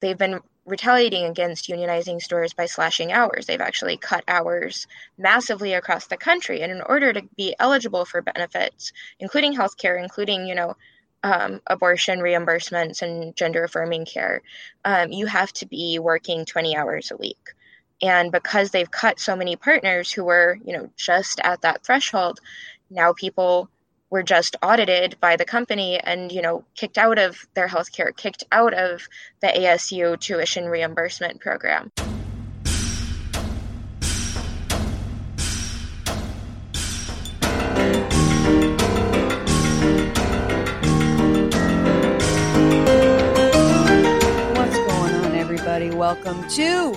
they've been retaliating against unionizing stores by slashing hours. They've actually cut hours massively across the country. And in order to be eligible for benefits, including healthcare, including, you know, um, abortion reimbursements and gender affirming care, um, you have to be working 20 hours a week. And because they've cut so many partners who were, you know, just at that threshold, now people were just audited by the company and you know kicked out of their healthcare, kicked out of the ASU tuition reimbursement program. What's going on, everybody? Welcome to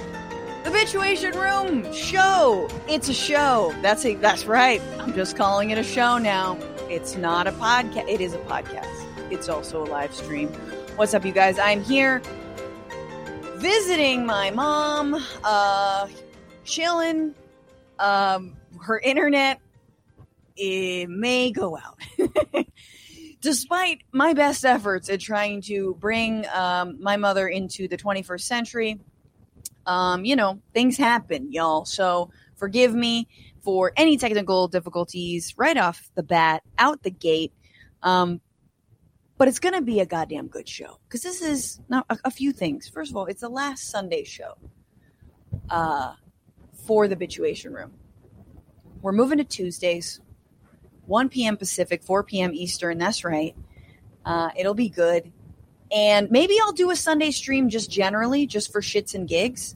the Bitchuation Room show. It's a show. That's a, that's right. I'm just calling it a show now. It's not a podcast. It is a podcast. It's also a live stream. What's up, you guys? I'm here visiting my mom, uh, chilling. Um, her internet it may go out. Despite my best efforts at trying to bring um, my mother into the 21st century, um, you know, things happen, y'all. So forgive me for any technical difficulties right off the bat, out the gate. Um, but it's going to be a goddamn good show because this is not a, a, few things. First of all, it's the last Sunday show uh, for the Bitchuation Room. We're moving to Tuesdays, 1 p.m. Pacific, 4 p.m. Eastern. That's right. Uh, it'll be good. And maybe I'll do a Sunday stream just generally, just for shits and gigs.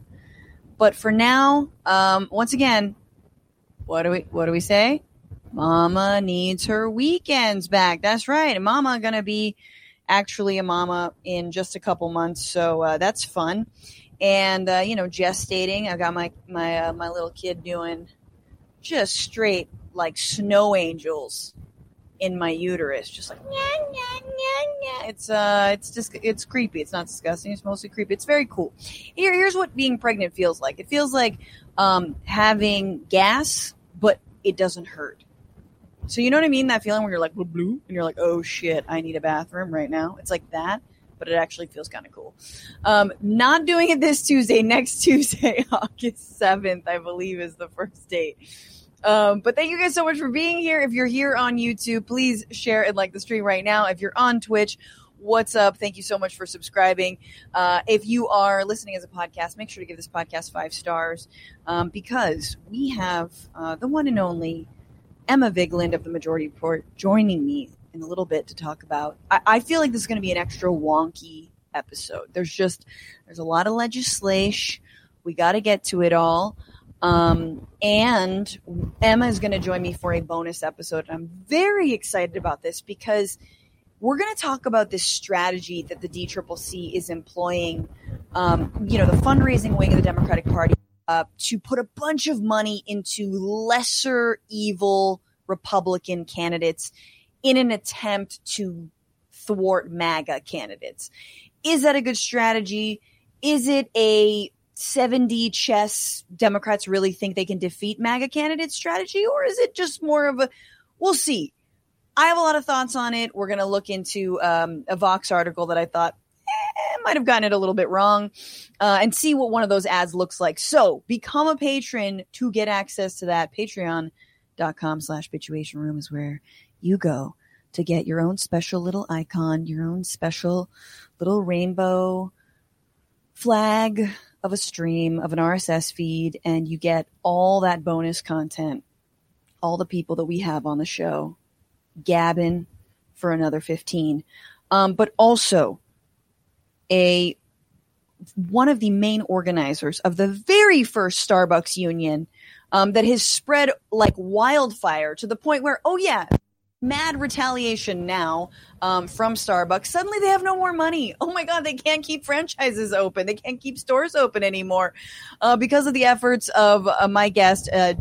But for now, um, once again, what do we what do we say? Mama needs her weekends back. That's right. Mama gonna be actually a mama in just a couple months, so uh, that's fun. And uh, you know, gestating. I got my my uh, my little kid doing just straight like snow angels in my uterus, just like nya, nya, nya, it's uh, it's just it's creepy. It's not disgusting. It's mostly creepy. It's very cool. Here, here's what being pregnant feels like. It feels like um, having gas it doesn't hurt. So you know what I mean? That feeling where you're like blue, and you're like, oh shit, I need a bathroom right now. It's like that, but it actually feels kind of cool. Um, not doing it this Tuesday. Next Tuesday, August seventh, I believe, is the first date. Um, but thank you guys so much for being here. If you're here on YouTube, please share and like the stream right now. If you're on Twitch, what's up? Thank you so much for subscribing. Uh, if you are listening as a podcast, make sure to give this podcast five stars um, because we have uh, the one and only Emma Vigeland of the Majority Report joining me in a little bit to talk about. I, I feel like this is going to be an extra wonky episode. There's just there's a lot of legislation. We got to get to it all. Um, and Emma is going to join me for a bonus episode. I'm very excited about this because we're going to talk about this strategy that the DCCC is employing, um, you know, the fundraising wing of the Democratic Party uh, to put a bunch of money into lesser evil Republican candidates in an attempt to thwart MAGA candidates. Is that a good strategy? Is it a 7D chess Democrats really think they can defeat MAGA candidate strategy? Or is it just more of a, we'll see. I have a lot of thoughts on it. We're going to look into um, a Vox article that I thought eh, might have gotten it a little bit wrong uh, and see what one of those ads looks like. So become a patron to get access to that. Patreon.com slash Bitchuation room is where you go to get your own special little icon, your own special little rainbow flag of a stream, of an RSS feed, and you get all that bonus content, all the people that we have on the show Gavin for another 15. Um, but also a one of the main organizers of the very first Starbucks union um, that has spread like wildfire to the point where, oh yeah, mad retaliation now um, from Starbucks. Suddenly they have no more money. Oh my God, they can't keep franchises open. They can't keep stores open anymore uh, because of the efforts of uh, my guest, uh,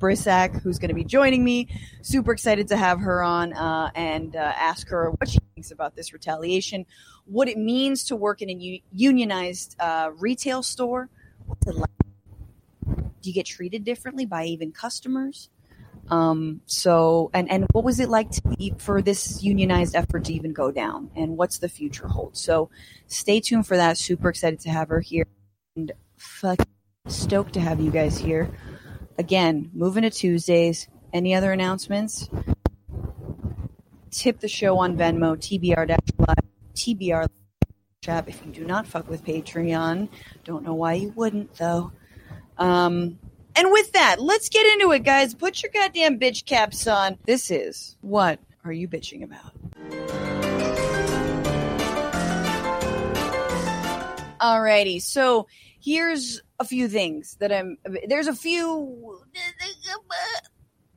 Brisack, who's going to be joining me. Super excited to have her on uh, and uh, ask her what she thinks about this retaliation, what it means to work in a unionized uh, retail store. What's it like? Do you get treated differently by even customers? Um, so, and, and what was it like to be, for this unionized effort to even go down and what's the future hold? So stay tuned for that. Super excited to have her here and fuck stoked to have you guys here. Again, moving to Tuesdays. Any other announcements? Tip the show on Venmo, TBR live, TBR chat. If you do not fuck with Patreon, don't know why you wouldn't though. Um, and with that, let's get into it, guys. Put your goddamn bitch caps on. This is what are you bitching about? Alrighty, so here's a few things that I'm. There's a few.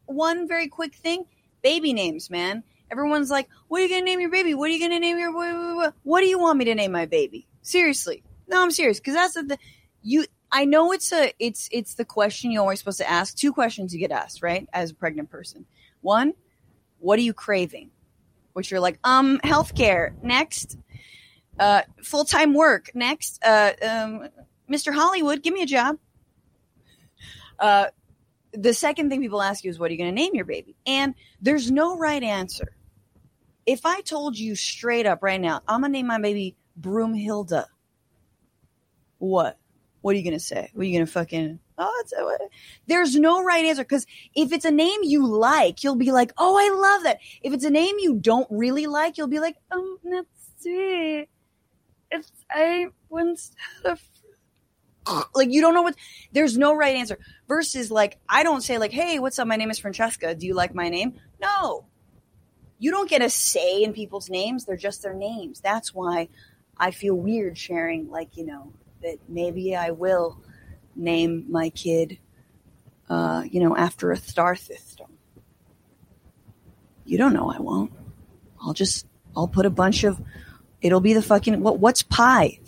One very quick thing: baby names, man. Everyone's like, "What are you gonna name your baby? What are you gonna name your? What, what do you want me to name my baby?" Seriously, no, I'm serious because that's the you I know it's a it's it's the question you're always supposed to ask. Two questions you get asked, right? As a pregnant person. One, what are you craving? Which you're like, um, healthcare. Next. Uh, full time work. Next. Uh, um, Mr. Hollywood, give me a job. Uh, the second thing people ask you is, what are you going to name your baby? And there's no right answer. If I told you straight up right now, I'm going to name my baby Broomhilda, what? what are you going to say? What are you going to fucking, oh, it's, uh, there's no right answer. Cause if it's a name you like, you'll be like, oh, I love that. If it's a name you don't really like, you'll be like, um, let's see. If I once had a, like, you don't know what, there's no right answer. Versus, like, I don't say, like, hey, what's up? My name is Francesca. Do you like my name? No. You don't get a say in people's names. They're just their names. That's why I feel weird sharing, like, you know, that maybe I will name my kid, uh, you know, after a star system. You don't know I won't. I'll just, I'll put a bunch of, it'll be the fucking, what, what's pi?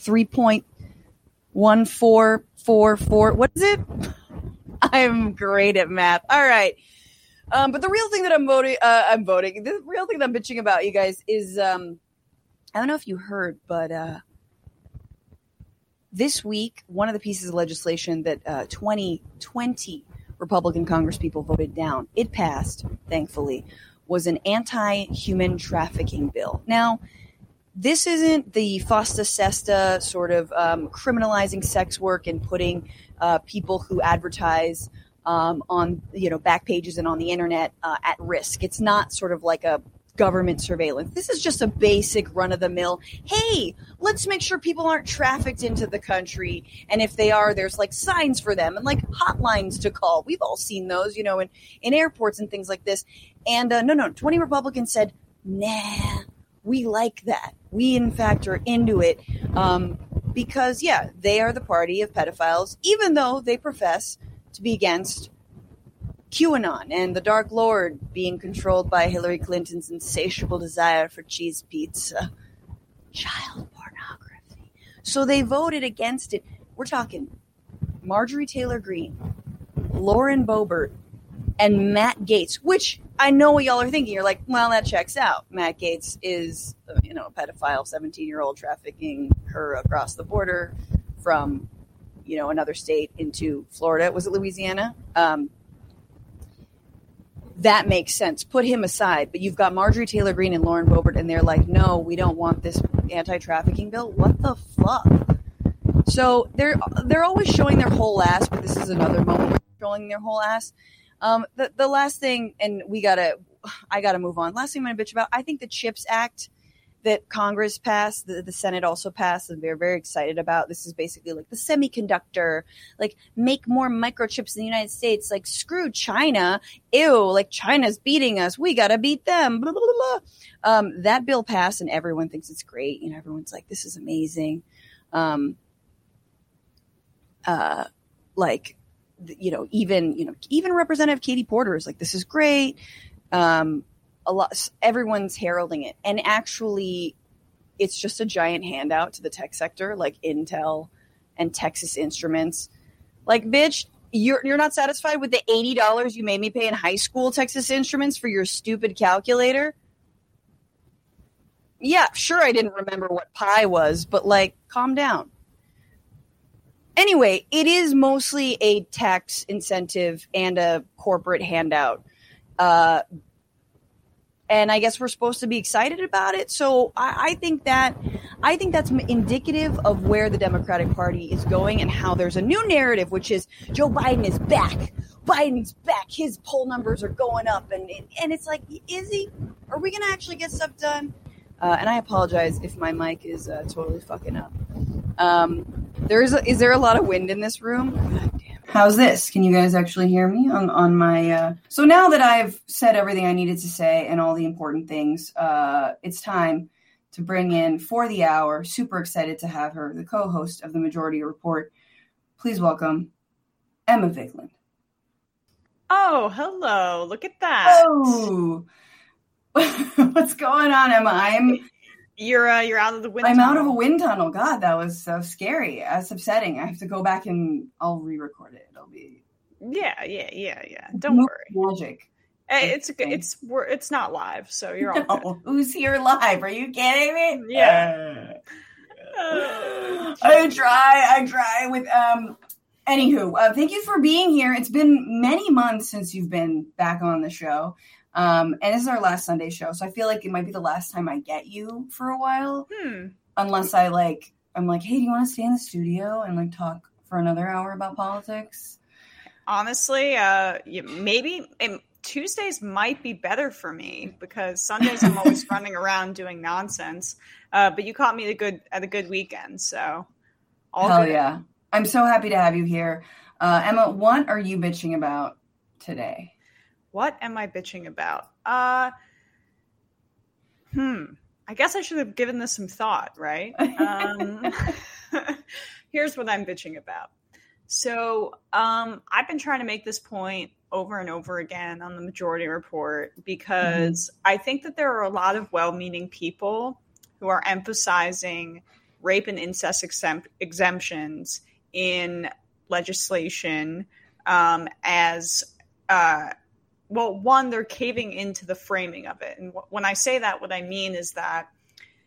3.1444, what is it? I'm great at math. All right. Um, but the real thing that I'm voting, uh, I'm voting, the real thing that I'm bitching about, you guys, is, um, I don't know if you heard, but, uh, this week, one of the pieces of legislation that uh, 2020 Republican Congresspeople voted down, it passed, thankfully, was an anti human trafficking bill. Now, this isn't the FOSTA SESTA sort of um, criminalizing sex work and putting uh, people who advertise um, on you know back pages and on the internet uh, at risk. It's not sort of like a government surveillance. This is just a basic run of the mill. Hey, let's make sure people aren't trafficked into the country. And if they are, there's like signs for them and like hotlines to call. We've all seen those, you know, in, in airports and things like this. And uh, no, no, 20 Republicans said, nah, we like that. We, in fact, are into it. Um, because, yeah, they are the party of pedophiles, even though they profess to be against QAnon and the Dark Lord being controlled by Hillary Clinton's insatiable desire for cheese pizza, child pornography. So they voted against it. We're talking Marjorie Taylor Greene, Lauren Boebert, and Matt Gaetz, which I know what y'all are thinking. You're like, well, that checks out. Matt Gaetz is, you know, a pedophile 17 year old trafficking her across the border from, you know, another state into Florida. Was it Louisiana? Um, that makes sense. Put him aside. But you've got Marjorie Taylor Greene and Lauren Boebert, and they're like, no, we don't want this anti-trafficking bill. What the fuck? So they're they're always showing their whole ass, but this is another moment where showing their whole ass. Um, the the last thing, and we gotta, I gotta move on. Last thing I'm gonna bitch about. I think the Chips Act that Congress passed, the, the Senate also passed, and they're very excited about. This is basically like the semiconductor, like make more microchips in the United States. Like screw China, ew, like China's beating us. We gotta beat them. Blah, blah, blah, um, that bill passed, and everyone thinks it's great. You know, everyone's like, this is amazing. Um, uh, like, you know, even you know, even Representative Katie Porter is like, this is great. Um, a lot everyone's heralding it and actually it's just a giant handout to the tech sector like Intel and Texas Instruments. Like bitch, you're you're not satisfied with the $80 you made me pay in high school Texas Instruments for your stupid calculator? Yeah, sure I didn't remember what pi was, but like calm down. Anyway, it is mostly a tax incentive and a corporate handout Uh, and I guess we're supposed to be excited about it. So I, I, think that I think that's indicative of where the Democratic Party is going and how there's a new narrative, which is Joe Biden is back. Biden's back. His poll numbers are going up, and and it's like, is he? Are we gonna actually get stuff done? Uh, and I apologize if my mic is uh, totally fucking up. Um, there is a, is there a lot of wind in this room? How's this? Can you guys actually hear me on on my? Uh... So now that I've said everything I needed to say and all the important things, uh, it's time to bring in for the hour. Super excited to have her, the co-host of the Majority Report. Please welcome Emma Vigeland. Oh, hello! Look at that. Oh, what's going on, Emma? I'm you're uh, you're out of the wind. I'm tunnel. out of a wind tunnel. God, that was so scary. That's upsetting. I have to go back and I'll re-record it. It'll be yeah, yeah, yeah, yeah. Don't worry. Magic. Hey, it's it's we're it's not live, so you're all no. Who's here live? Are you kidding me? Yeah. Uh, I try. I try with um. Anywho, uh, thank you for being here. It's been many months since you've been back on the show. Um, and this is our last Sunday show, so I feel like it might be the last time I get you for a while, hmm. unless I like I'm like, hey, do you want to stay in the studio and like talk for another hour about politics? Honestly, uh, maybe Tuesdays might be better for me because Sundays I'm always running around doing nonsense. Uh, but you caught me at a good at a good weekend, so all hell good. yeah! I'm so happy to have you here, uh, Emma. What are you bitching about today? What am I bitching about? Uh, hmm. I guess I should have given this some thought, right? Um, here's what I'm bitching about. So, um, I've been trying to make this point over and over again on the majority report because mm-hmm. I think that there are a lot of well meaning people who are emphasizing rape and incest exempt- exemptions in legislation um, as uh, well, one, they're caving into the framing of it. And when I say that, what I mean is that,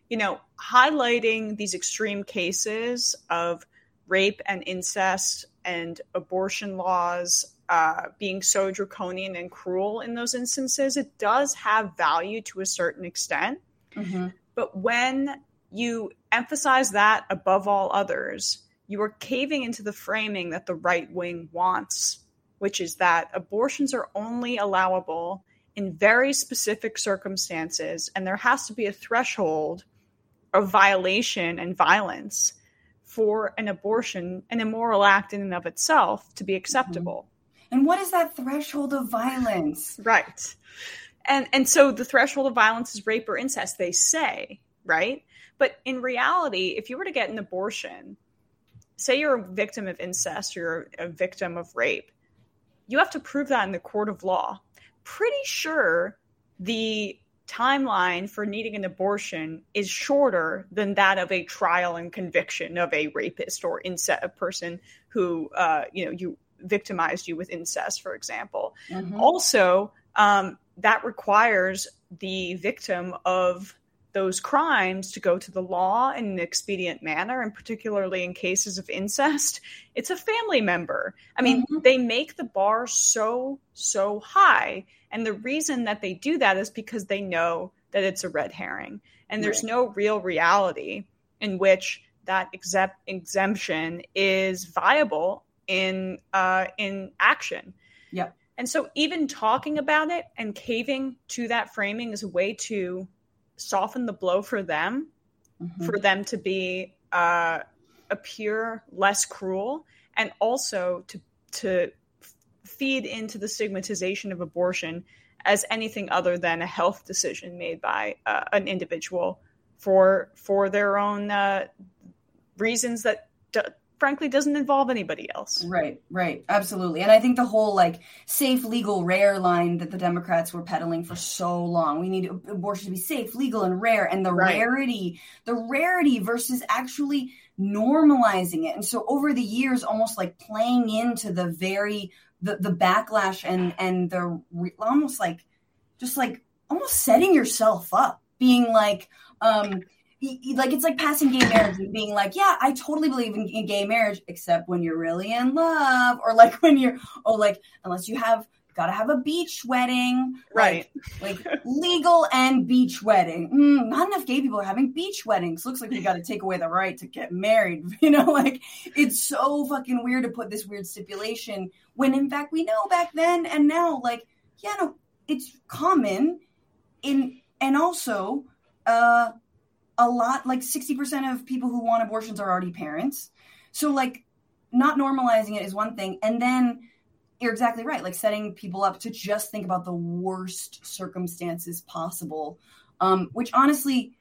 you know, highlighting these extreme cases of rape and incest and abortion laws uh, being so draconian and cruel in those instances, it does have value to a certain extent. Mm-hmm. But when you emphasize that above all others, you are caving into the framing that the right wing wants which is that abortions are only allowable in very specific circumstances, and there has to be a threshold of violation and violence for an abortion, an immoral act in and of itself, to be acceptable. Mm-hmm. And what is that threshold of violence? Right. And and so the threshold of violence is rape or incest, they say, right? But in reality, if you were to get an abortion, say you're a victim of incest or you're a victim of rape, you have to prove that in the court of law. Pretty sure the timeline for needing an abortion is shorter than that of a trial and conviction of a rapist or incest a person who uh, you know you victimized you with incest, for example. Mm-hmm. Also, um, that requires the victim of those crimes to go to the law in an expedient manner, and particularly in cases of incest, it's a family member. I mean, mm-hmm. they make the bar so, so high. And the reason that they do that is because they know that it's a red herring. And there's right. no real reality in which that exempt- exemption is viable in uh, in action. Yeah. And so even talking about it and caving to that framing is a way to soften the blow for them, mm-hmm. for them to be uh, appear less cruel, and also to to feed into the stigmatization of abortion as anything other than a health decision made by uh, an individual for for their own uh, reasons that d- frankly doesn't involve anybody else. Right, right. Absolutely. And I think the whole like safe, legal, rare line that the Democrats were peddling for so long. We need abortion to be safe, legal, and rare. And the right. rarity, the rarity versus actually normalizing it. And so over the years, almost like playing into the very the, the backlash and and the almost like just like almost setting yourself up, being like, um, like it's like passing gay marriage and being like, yeah, I totally believe in, in, gay marriage, except when you're really in love, or like when you're, oh, like unless you have gotta have a beach wedding, right? Like, like legal and beach wedding. Mm, not enough gay people are having beach weddings. Looks like we got to take away the right to get married. You know, like it's so fucking weird to put this weird stipulation when, in fact, we know back then and now, like, yeah, no, it's common in, and also, uh, a lot like 60% of people who want abortions are already parents. So like not normalizing it is one thing and then you're exactly right like setting people up to just think about the worst circumstances possible um, which honestly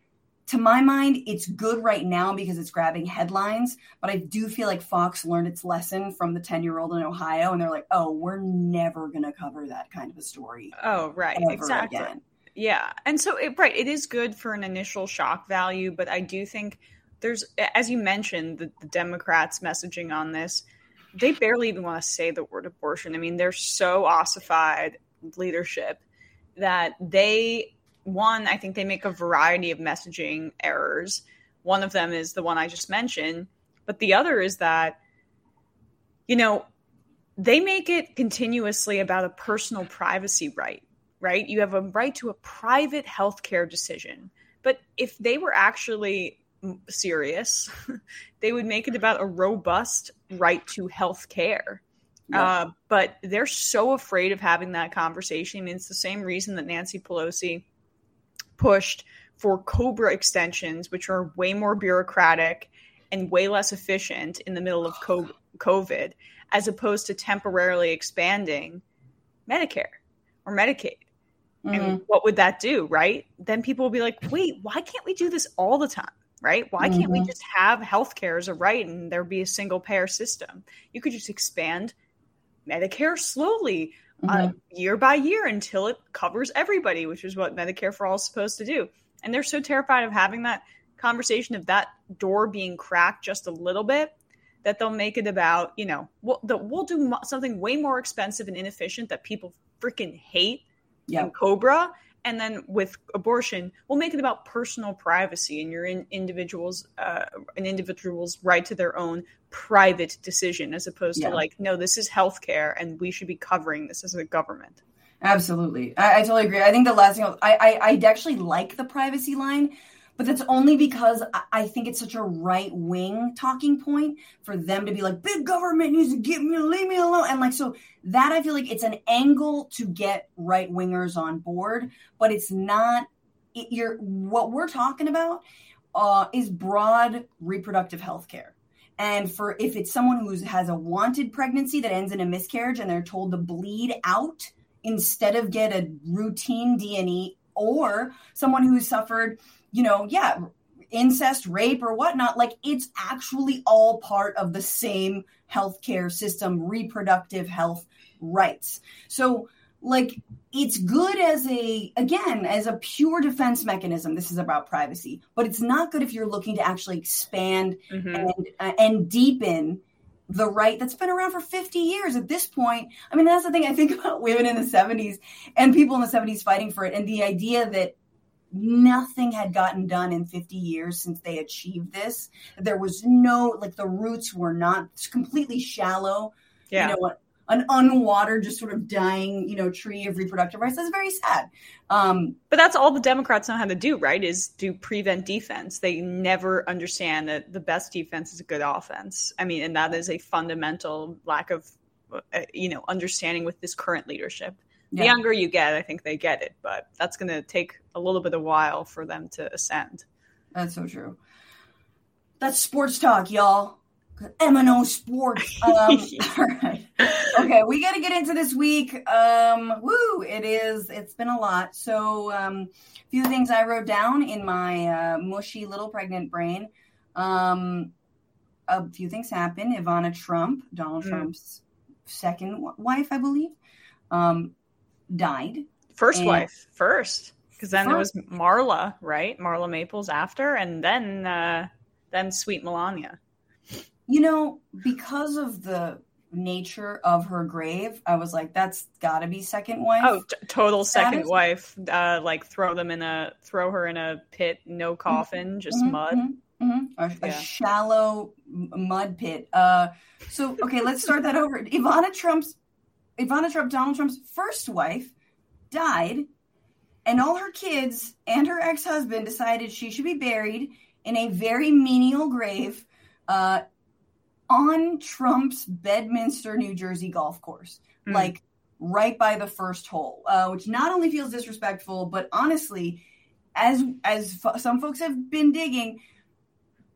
to my mind it's good right now because it's grabbing headlines but i do feel like fox learned its lesson from the 10 year old in ohio and they're like oh we're never going to cover that kind of a story oh right exactly again. Yeah and so it, right it is good for an initial shock value but i do think there's as you mentioned the, the democrats messaging on this they barely even want to say the word abortion. I mean, they're so ossified leadership that they one, I think they make a variety of messaging errors. One of them is the one I just mentioned, but the other is that you know, they make it continuously about a personal privacy right, right? You have a right to a private healthcare decision. But if they were actually serious, they would make it about a robust right to health care. Uh, but they're so afraid of having that conversation. I mean, it's the same reason that Nancy Pelosi pushed for COBRA extensions, which are way more bureaucratic and way less efficient in the middle of COVID, as opposed to temporarily expanding Medicare or Medicaid. Mm-hmm. And what would that do, right? Then people will be like, wait, why can't we do this all the time? right? Why can't mm-hmm. we just have healthcare as a right and there be a single payer system? You could just expand Medicare slowly, uh, mm-hmm. year by year, until it covers everybody, which is what Medicare for All is supposed to do. And they're so terrified of having that conversation of that door being cracked just a little bit that they'll make it about, you know, we'll, the, we'll do something way more expensive and inefficient that people freaking hate yep. in Cobra and then with abortion we'll make it about personal privacy and your in, individual's uh, an individual's right to their own private decision as opposed yeah. to like no this is healthcare and we should be covering this as a government absolutely i, I totally agree i think the last thing I, I i actually like the privacy line but that's only because I think it's such a right wing talking point for them to be like, big government needs to get me, leave me alone. And like, so that I feel like it's an angle to get right wingers on board, but it's not, it, you're, what we're talking about uh, is broad reproductive health care. And for if it's someone who has a wanted pregnancy that ends in a miscarriage and they're told to bleed out instead of get a routine D&E, or someone who suffered you know, yeah, incest, rape, or whatnot, like it's actually all part of the same healthcare system, reproductive health rights. So, like, it's good as a, again, as a pure defense mechanism. This is about privacy, but it's not good if you're looking to actually expand mm-hmm. and, uh, and deepen the right that's been around for 50 years at this point. I mean, that's the thing I think about women in the 70s and people in the 70s fighting for it, and the idea that nothing had gotten done in 50 years since they achieved this. There was no, like, the roots were not completely shallow. Yeah. You know, an unwatered, just sort of dying, you know, tree of reproductive rights. That's very sad. Um, but that's all the Democrats know how to do, right? Is do prevent defense. They never understand that the best defense is a good offense. I mean, and that is a fundamental lack of, uh, you know, understanding with this current leadership the yeah. younger you get, I think they get it, but that's going to take a little bit of while for them to ascend. That's so true. That's sports talk, y'all. M&O Sports. Um, all right. Okay, we got to get into this week. Um, woo! It is. It's been a lot. So, um, a few things I wrote down in my uh, mushy little pregnant brain. Um, a few things happened. Ivana Trump, Donald mm. Trump's second wife, I believe, um, died. First and wife, first, because then there was Marla, right? Marla Maples after, and then uh, then sweet Melania. You know, because of the nature of her grave, I was like, that's got to be second wife. Oh, t- total second wife. Uh, like throw them in a throw her in a pit, no mm-hmm. coffin, mm-hmm, just mm-hmm, mud. Mm-hmm, mm-hmm. a, yeah. a, shallow mud pit. Uh, so okay, let's start that over. Ivana Trump's Ivana Trump, Donald Trump's first wife, died, and all her kids and her ex husband decided she should be buried in a very menial grave uh, on Trump's Bedminster, New Jersey golf course, mm. like right by the first hole, uh, which not only feels disrespectful, but honestly, as as f- some folks have been digging,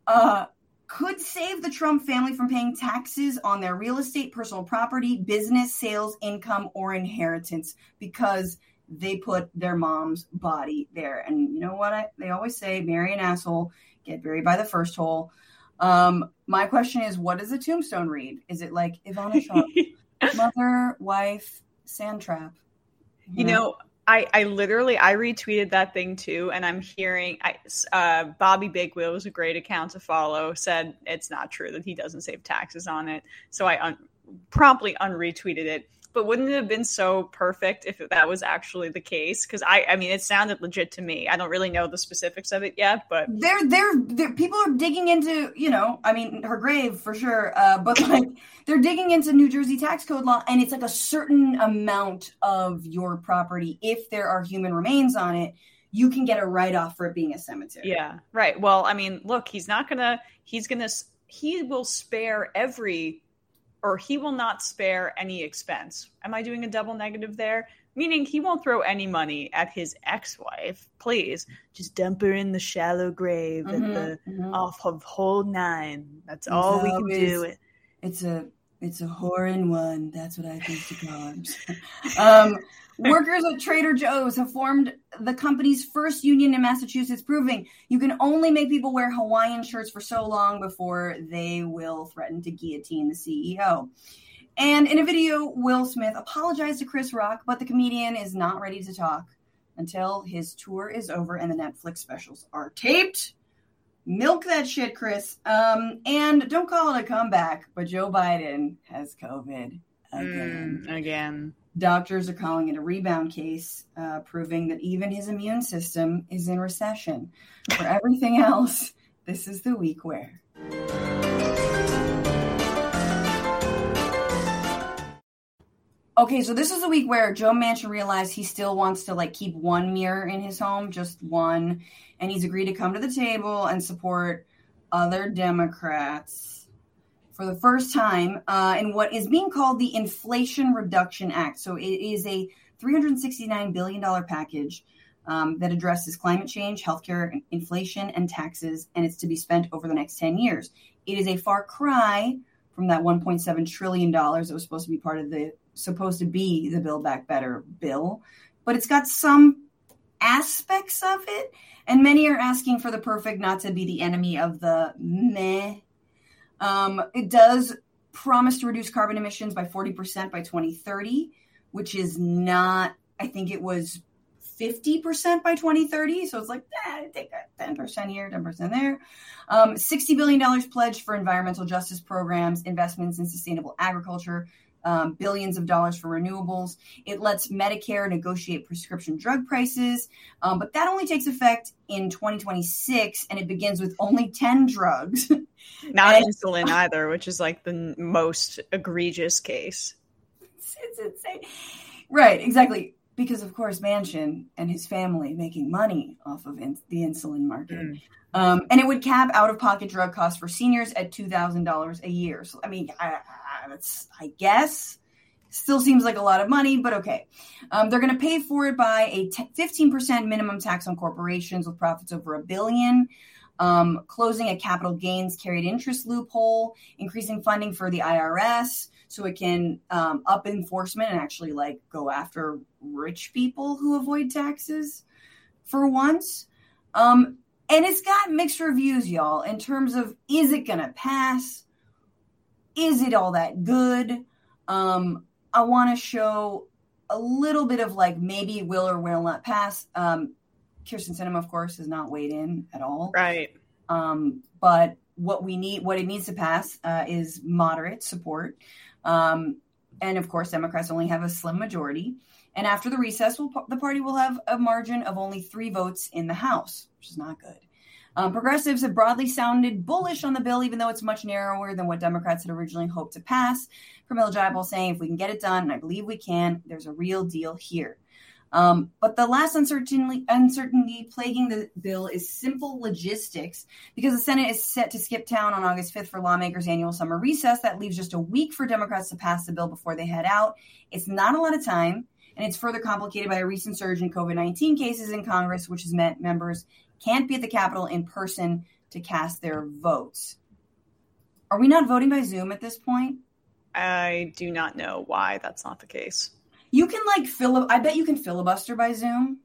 uh, could save the Trump family from paying taxes on their real estate, personal property, business, sales, income, or inheritance because they put their mom's body there. And you know what? I, they always say, marry an asshole, get buried by the first hole. Um, my question is, what does the tombstone read? Is it like Ivana Trump, mother, wife, sand trap? You, know, know I, I literally I retweeted that thing too, and I'm hearing I, uh, Bobby Big Wheel was a great account to follow. Said it's not true that he doesn't save taxes on it, so I un- promptly unretweeted it but wouldn't it have been so perfect if that was actually the case? Because I, I mean, it sounded legit to me. I don't really know the specifics of it yet, but they're they're, they're people are digging into, you know, I mean, her grave for sure, uh, but like they're digging into New Jersey tax code law, and it's like a certain amount of your property if there are human remains on it you can get a write off for it being a cemetery. Yeah, right. Well, I mean, look, he's not gonna. He's gonna. He will spare every or he will not spare any expense. Am I doing a double negative there? Meaning he won't throw any money at his ex-wife. Please, just dump her in the shallow grave mm-hmm, at the mm-hmm. off of hole nine. That's it's all we can do. It's a it's a whore in one. That's what I think to call it. um, Workers at Trader Joe's have formed the company's first union in Massachusetts, proving you can only make people wear Hawaiian shirts for so long before they will threaten to guillotine the CEO. And in a video, Will Smith apologized to Chris Rock, but the comedian is not ready to talk until his tour is over and the Netflix specials are taped. Milk that shit, Chris. Um, and don't call it a comeback, but Joe Biden has COVID again. Mm, again. Doctors are calling it a rebound case, uh, proving that even his immune system is in recession. For everything else, this is the week where. Okay, so this is the week where Joe Manchin realized he still wants to like keep one mirror in his home, just one, and he's agreed to come to the table and support other Democrats for the first time uh, in what is being called the Inflation Reduction Act. So it is a $369 billion package um, that addresses climate change, healthcare, inflation, and taxes, and it's to be spent over the next 10 years. It is a far cry from that $1.7 trillion that was supposed to be part of the supposed to be the Build Back Better bill, but it's got some aspects of it. And many are asking for the perfect not to be the enemy of the meh um, it does promise to reduce carbon emissions by 40% by 2030, which is not, I think it was 50% by 2030. So it's like, eh, take that 10% here, 10% there. Um, $60 billion pledged for environmental justice programs, investments in sustainable agriculture, um, billions of dollars for renewables. It lets Medicare negotiate prescription drug prices, um, but that only takes effect in 2026 and it begins with only 10 drugs. Not and, insulin either, which is like the most egregious case. It's, it's insane. Right, exactly. Because, of course, Manchin and his family making money off of in, the insulin market. Mm. Um, and it would cap out of pocket drug costs for seniors at $2,000 a year. So, I mean, I, that's, I guess, still seems like a lot of money, but okay. Um, they're going to pay for it by a t- 15% minimum tax on corporations with profits over a billion. Um, closing a capital gains carried interest loophole, increasing funding for the IRS so it can um, up enforcement and actually like go after rich people who avoid taxes for once. Um, and it's got mixed reviews, y'all, in terms of is it going to pass? Is it all that good? Um, I want to show a little bit of like maybe will or will not pass. Um, Kyrsten Sinema, of course, has not weighed in at all. Right. Um, but what we need, what it needs to pass, uh, is moderate support. Um, and of course, Democrats only have a slim majority. And after the recess, we'll, the party will have a margin of only three votes in the House, which is not good. Um, progressives have broadly sounded bullish on the bill, even though it's much narrower than what Democrats had originally hoped to pass. Pramila Jayapal saying, if we can get it done, and I believe we can, there's a real deal here. Um, but the last uncertainty, uncertainty plaguing the bill is simple logistics because the Senate is set to skip town on August 5th for lawmakers' annual summer recess. That leaves just a week for Democrats to pass the bill before they head out. It's not a lot of time, and it's further complicated by a recent surge in COVID 19 cases in Congress, which has meant members can't be at the Capitol in person to cast their votes. Are we not voting by Zoom at this point? I do not know why that's not the case. You can like fill. I bet you can filibuster by Zoom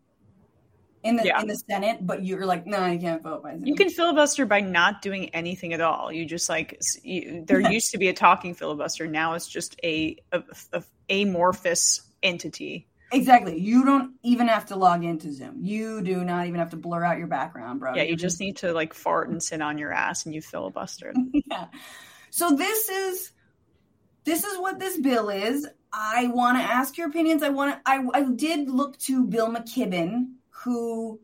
in the yeah. in the Senate, but you're like, no, I can't vote by Zoom. You can filibuster by not doing anything at all. You just like you, there used to be a talking filibuster. Now it's just a, a, a amorphous entity. Exactly. You don't even have to log into Zoom. You do not even have to blur out your background, bro. Yeah, you, just, need to like fart and sit on your ass and you filibuster. yeah. So this is this is what this bill is. I want to ask your opinions. I want to. I, I did look to Bill McKibben, who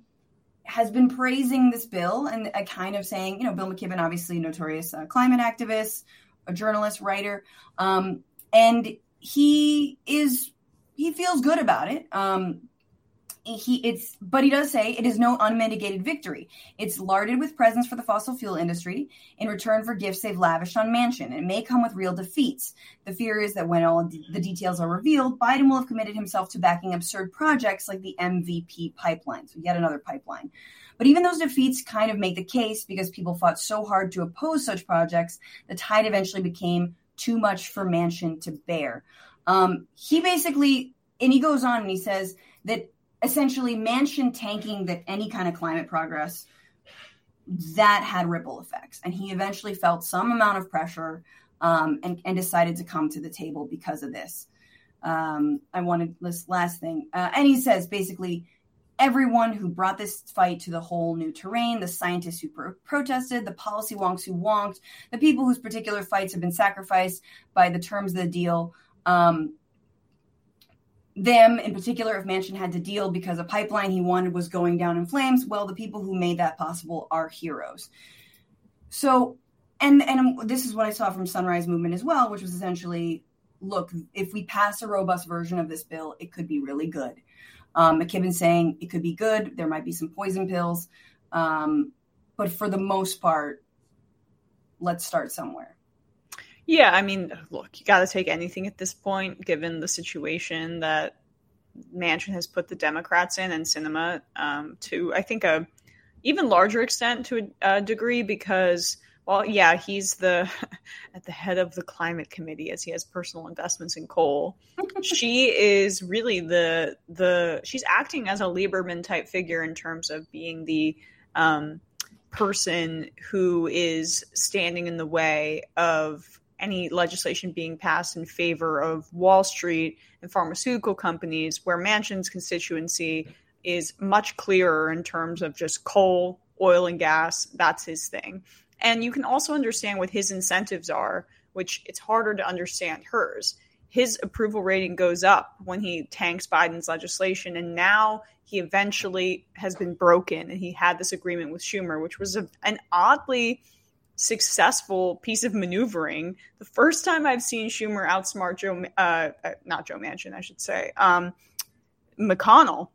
has been praising this bill and a kind of saying, you know, Bill McKibben, obviously notorious uh, climate activist, a journalist, writer, um, and he is he feels good about it. Um, he it's but he does say it is no unmitigated victory. It's larded with presents for the fossil fuel industry in return for gifts they've lavished on Manchin. It may come with real defeats. The fear is that when all the details are revealed, Biden will have committed himself to backing absurd projects like the MVP pipeline. So yet another pipeline. But even those defeats kind of make the case because people fought so hard to oppose such projects, the tide eventually became too much for Manchin to bear. Um, he basically, and he goes on and he says that essentially Manchin tanking that any kind of climate progress that had ripple effects. And he eventually felt some amount of pressure um, and, and, decided to come to the table because of this. Um, i wanted this last thing. Uh, and he says basically everyone who brought this fight to the whole new terrain the scientists who pro- protested the policy wonks who wonked the people whose particular fights have been sacrificed by the terms of the deal um, them in particular, if Manchin had to deal because a pipeline he wanted was going down in flames, well, the people who made that possible are heroes. So, and and this is what I saw from Sunrise Movement as well, which was essentially, look, if we pass a robust version of this bill, it could be really good. Um, McKibben saying it could be good. There might be some poison pills, um, but for the most part, let's start somewhere. Yeah, I mean, look, you got to take anything at this point, given the situation that Manchin has put the Democrats in and Sinema um, to, I think, a even larger extent to a, a degree because, well, yeah, he's the at the head of the climate committee as he has personal investments in coal. she is really the the she's acting as a Lieberman type figure in terms of being the um, person who is standing in the way of any legislation being passed in favor of Wall Street and pharmaceutical companies, where Manchin's constituency is much clearer in terms of just coal, oil, and gas. That's his thing. And you can also understand what his incentives are, which it's harder to understand hers. His approval rating goes up when he tanks Biden's legislation. And now he eventually has been broken and he had this agreement with Schumer, which was a, an oddly successful piece of maneuvering. The first time I've seen Schumer outsmart Joe, uh, uh, not Joe Manchin, I should say, um, McConnell.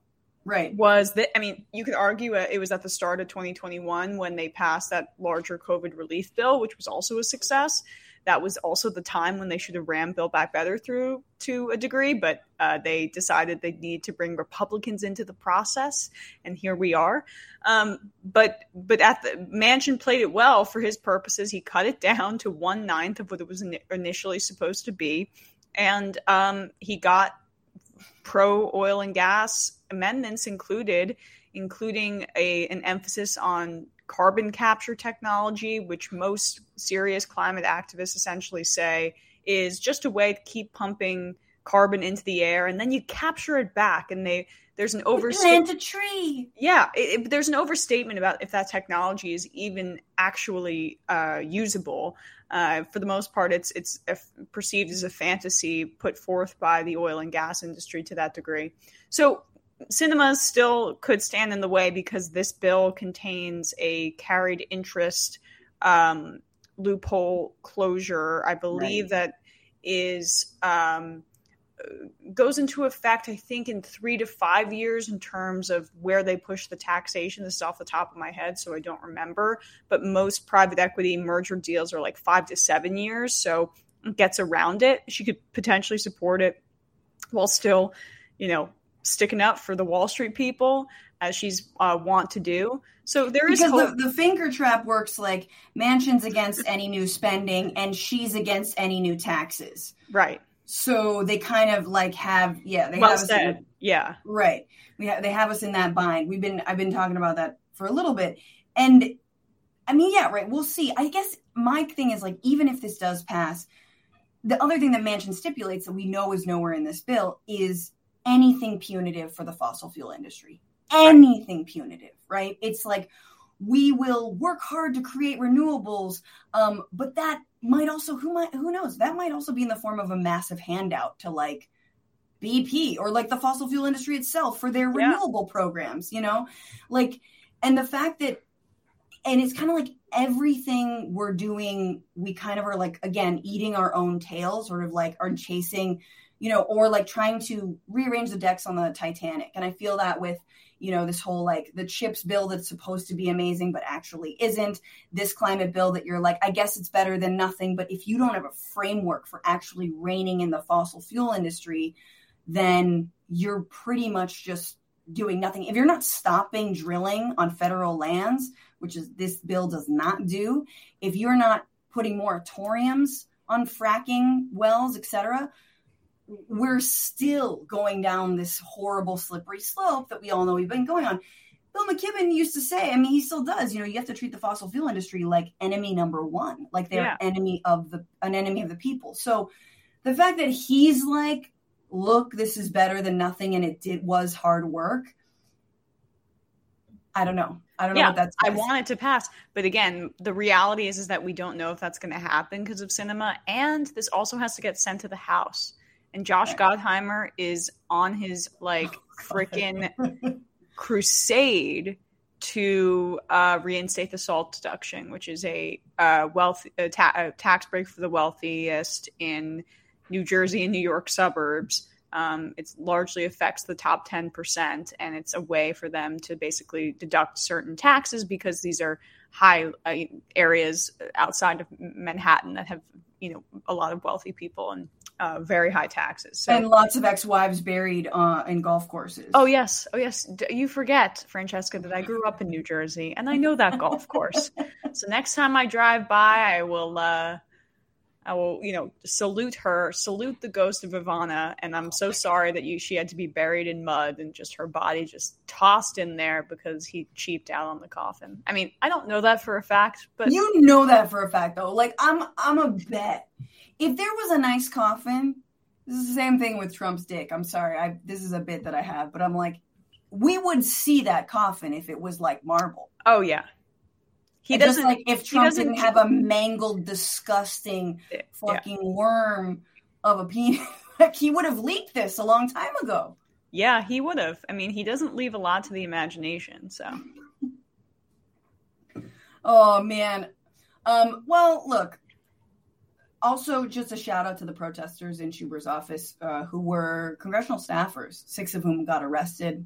Right. Was that, I mean, you could argue it was at the start of 2021 when they passed that larger COVID relief bill, which was also a success that was also the time when they should have rammed Build Back Better through to a degree, but uh, they decided they need to bring Republicans into the process, and here we are. Um, but but at the Manchin played it well for his purposes. He cut it down to one ninth of what it was initially supposed to be, and um, he got pro oil and gas amendments included, including a an emphasis on carbon capture technology, which most serious climate activists essentially say is just a way to keep pumping carbon into the air and then you capture it back and they there's an overstatement. Plant a tree. Yeah, it, it, there's an overstatement about if that technology is even actually uh, usable. Uh, for the most part, it's it's perceived as a fantasy put forth by the oil and gas industry to that degree. So Sinema still could stand in the way because this bill contains a carried interest um, loophole closure. I believe right. that is um, goes into effect, I think, in three to five years in terms of where they push the taxation. This is off the top of my head, so I don't remember. But most private equity merger deals are like five to seven years, so it gets around it. She could potentially support it while still, you know, sticking up for the Wall Street people as she's uh, want to do. So there is because. The, the finger trap works like Manchin's against any new spending and she's against any new taxes. Right. So they kind of like have yeah they well have said. us in, yeah right we have they have us in that bind. We've been I've been talking about that for a little bit and I mean yeah right we'll see. I guess my thing is like even if this does pass, the other thing that Mansion stipulates that we know is nowhere in this bill is anything punitive for the fossil fuel industry. Anything punitive, right? It's like we will work hard to create renewables, um, but that might also who might who knows that might also be in the form of a massive handout to like BP or like the fossil fuel industry itself for their yeah. renewable programs, you know? Like and the fact that and it's kind of like everything we're doing we kind of are like again eating our own tail sort of like are chasing you know or like trying to rearrange the decks on the titanic. And i feel that with you know this whole like the chips bill that's supposed to be amazing but actually isn't. This climate bill that you're like i guess it's better than nothing but if you don't have a framework for actually reining in the fossil fuel industry then you're pretty much just doing nothing. If you're not stopping drilling on federal lands which is this bill does not do if you're not putting moratoriums on fracking wells etc we're still going down this horrible slippery slope that we all know we've been going on. Bill McKibben used to say, I mean, he still does, you know, you have to treat the fossil fuel industry like enemy number one, like they're yeah. enemy of the an enemy of the people. So the fact that he's like, look, this is better than nothing and it did was hard work. I don't know. I don't yeah, know what that's. I want it to pass, but again, the reality is is that we don't know if that's going to happen because of Sinema, and this also has to get sent to the House and Josh Gottheimer is on his like freaking crusade to uh, reinstate the SALT deduction, which is a uh, wealth a ta- a tax break for the wealthiest in New Jersey and New York suburbs. Um, it largely affects the top 10%, and it's a way for them to basically deduct certain taxes because these are high uh, areas outside of Manhattan that have, you know, a lot of wealthy people and uh, very high taxes. So, and lots of ex-wives buried uh, in golf courses. Oh yes, oh yes. You forget, Francesca, that I grew up in New Jersey and I know that golf course. So next time I drive by, I will, uh, I will, you know, salute her, salute the ghost of Ivana. And I'm so sorry that you, she had to be buried in mud and just her body just tossed in there because he cheaped out on the coffin. I mean, I don't know that for a fact, but you know that for a fact though. Like I'm, I'm a bet if there was a nice coffin, this is the same thing with Trump's dick. I'm sorry, I this is a bit that I have, but I'm like, we would see that coffin if it was like marble. Oh yeah. He and doesn't like if Trump didn't have a mangled, disgusting fucking yeah. worm of a penis. like he would have leaked this a long time ago. Yeah, he would have. I mean, he doesn't leave a lot to the imagination, so. oh man. Um, well, look, also, just a shout out to the protesters in Schumer's office uh, who were congressional staffers, six of whom got arrested,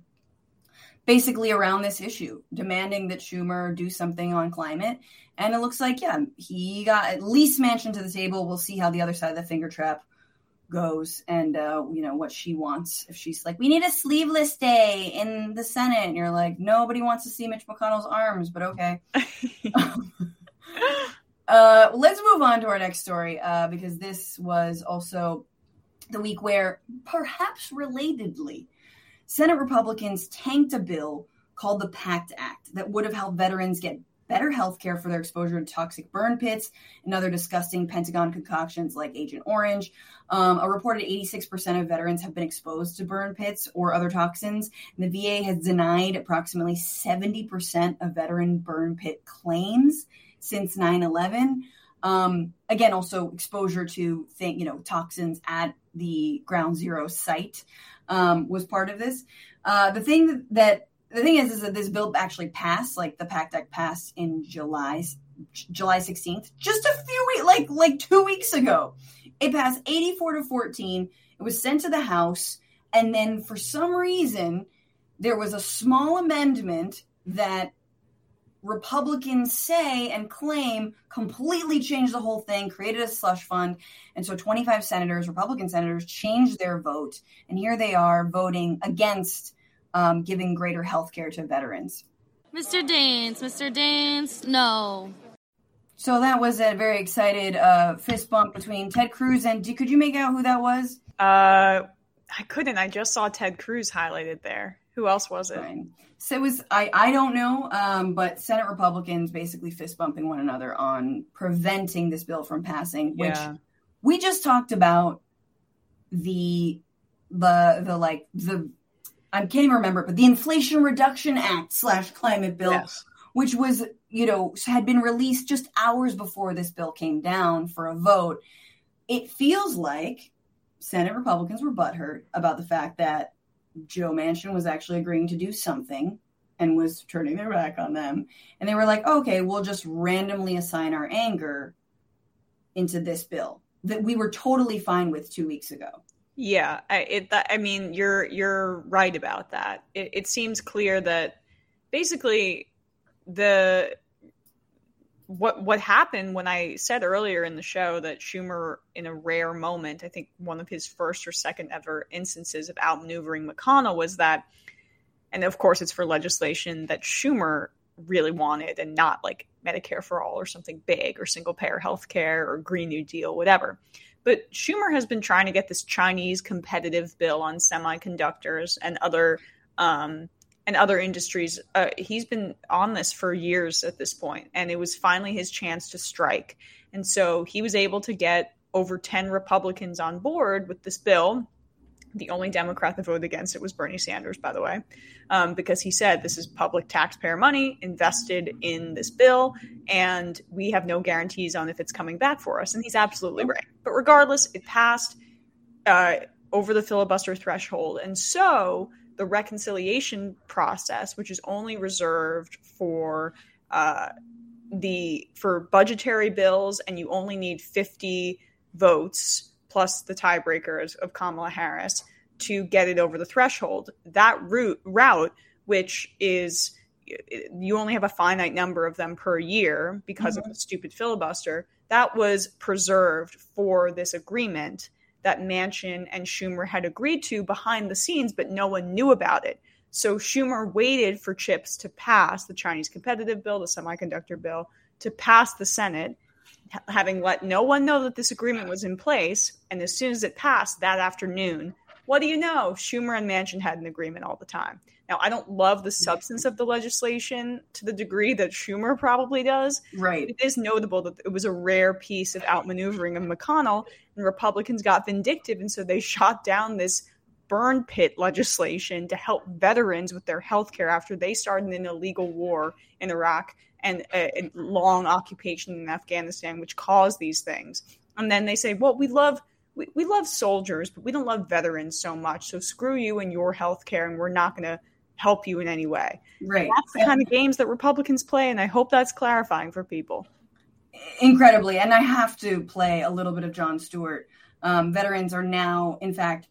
basically around this issue, demanding that Schumer do something on climate. And it looks like, yeah, he got at least Manchin to the table. We'll see how the other side of the finger trap goes and, uh, you know, what she wants. If she's like, we need a sleeveless day in the Senate, and you're like, nobody wants to see Mitch McConnell's arms, but okay. Uh, let's move on to our next story uh, because this was also the week where, perhaps relatedly, Senate Republicans tanked a bill called the PACT Act that would have helped veterans get better health care for their exposure to toxic burn pits and other disgusting Pentagon concoctions like Agent Orange. Um, a reported 86% of veterans have been exposed to burn pits or other toxins. And the VA has denied approximately 70% of veteran burn pit claims since 9 11. Um, again, also exposure to think you know toxins at the ground zero site um, was part of this. Uh, the thing that the thing is, is that this bill actually passed, like the PACT Act passed in July, July 16th, just a few weeks, like like two weeks ago. It passed 84 to 14. It was sent to the House, and then for some reason, there was a small amendment that Republicans say and claim completely changed the whole thing, created a slush fund. And so 25 senators, Republican senators, changed their vote. And here they are voting against um, giving greater health care to veterans. Mr. Daines, Mr. Daines, no. So that was a very excited uh, fist bump between Ted Cruz and. Could you make out who that was? Uh, I couldn't. I just saw Ted Cruz highlighted there. Who else was it? Fine. So it was I I don't know, um, but Senate Republicans basically fist bumping one another on preventing this bill from passing, which Yeah. we just talked about the the the like the I can't even remember, but the Inflation Reduction Act slash climate bill, Yes. which was you know had been released just hours before this bill came down for a vote. It feels like Senate Republicans were butthurt about the fact that Joe Manchin was actually agreeing to do something and was turning their back on them. And they were like, okay, we'll just randomly assign our anger into this bill that we were totally fine with two weeks ago. Yeah, I, it. I mean, you're you're right about that. It, it seems clear that basically the what what happened when I said earlier in the show that Schumer, in a rare moment, I think one of his first or second ever instances of outmaneuvering McConnell was that, and of course it's for legislation that Schumer really wanted and not like Medicare for all or something big or single payer health care or Green New Deal, whatever. But Schumer has been trying to get this Chinese competitive bill on semiconductors and other um, and other industries. Uh, he's been on this for years at this point, and it was finally his chance to strike. And so he was able to get over 10 Republicans on board with this bill. The only Democrat that voted against it was Bernie Sanders, by the way, um, because he said this is public taxpayer money invested in this bill, and we have no guarantees on if it's coming back for us. And he's absolutely right. But regardless, it passed uh, over the filibuster threshold. And so the reconciliation process, which is only reserved for uh, the for budgetary bills, and you only need 50 votes plus the tiebreakers of Kamala Harris to get it over the threshold. That route route, which is you only have a finite number of them per year because of the stupid filibuster. That was preserved for this agreement that Manchin and Schumer had agreed to behind the scenes, but no one knew about it. So Schumer waited for chips to pass the Chinese competitive bill, the semiconductor bill, to pass the Senate, having let no one know that this agreement was in place. And as soon as it passed that afternoon, what do you know? Schumer and Manchin had an agreement all the time. Now, I don't love the substance of the legislation to the degree that Schumer probably does, Right. it is notable that it was a rare piece of outmaneuvering of McConnell, and Republicans got vindictive, and so they shot down this burn pit legislation to help veterans with their health care after they started an illegal war in Iraq and a, a long occupation in Afghanistan, which caused these things. And then they say, well, we love. We, we love soldiers, but we don't love veterans so much. So screw you and your health care, and we're not going to help you in any way. Right. That's the kind of games that Republicans play, and I hope that's clarifying for people. incredibly and i have to play a little bit of jon stewart um, veterans are now in fact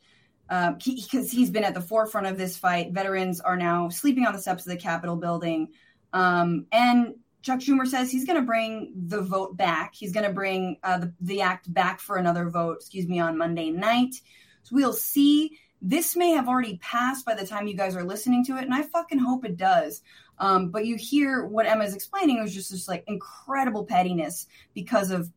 because he, 'cause he's been at the forefront of this fight veterans are now sleeping on the steps of the capitol building um, and chuck schumer says he's going to bring the vote back he's going to bring uh, the, the act back for another vote excuse me on monday night so we'll see this may have already passed by the time you guys are listening to it and i fucking hope it does. Um, but you hear what Emma's explaining it was just this like incredible pettiness because of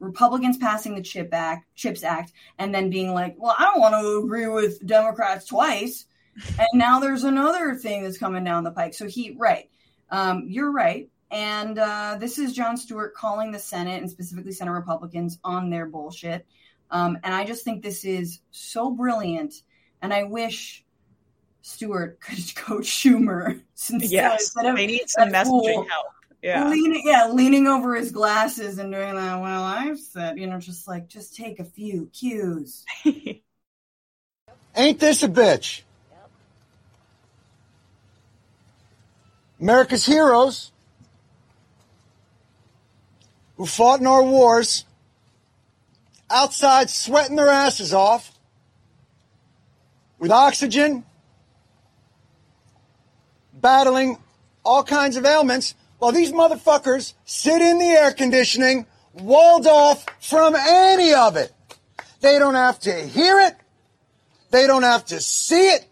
Republicans passing the Chip Act, Chips Act, and then being like, "Well, I don't want to agree with Democrats twice," and now there's another thing that's coming down the pike. So he, right, um, you're right, and uh, this is Jon Stewart calling the Senate and specifically Senate Republicans on their bullshit, um, and I just think this is so brilliant, and I wish Stewart could coach Schumer since Yes, instead of oh, they need some that messaging fool- help. Yeah. Leaning, yeah, leaning over his glasses and doing that. Well, I've said, you know, just like, just take a few cues. Ain't this a bitch? America's heroes who fought in our wars outside sweating their asses off with oxygen, battling all kinds of ailments, while these motherfuckers sit in the air conditioning, walled off from any of it. They don't have to hear it. They don't have to see it.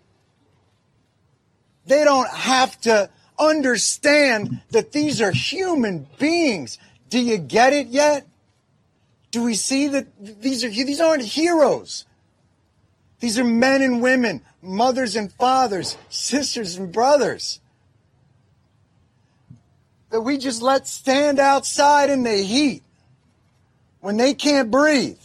They don't have to understand that these are human beings. Do you get it yet? Do we see that these are these aren't heroes? These are men and women, mothers and fathers, sisters and brothers that we just let stand outside in the heat when they can't breathe.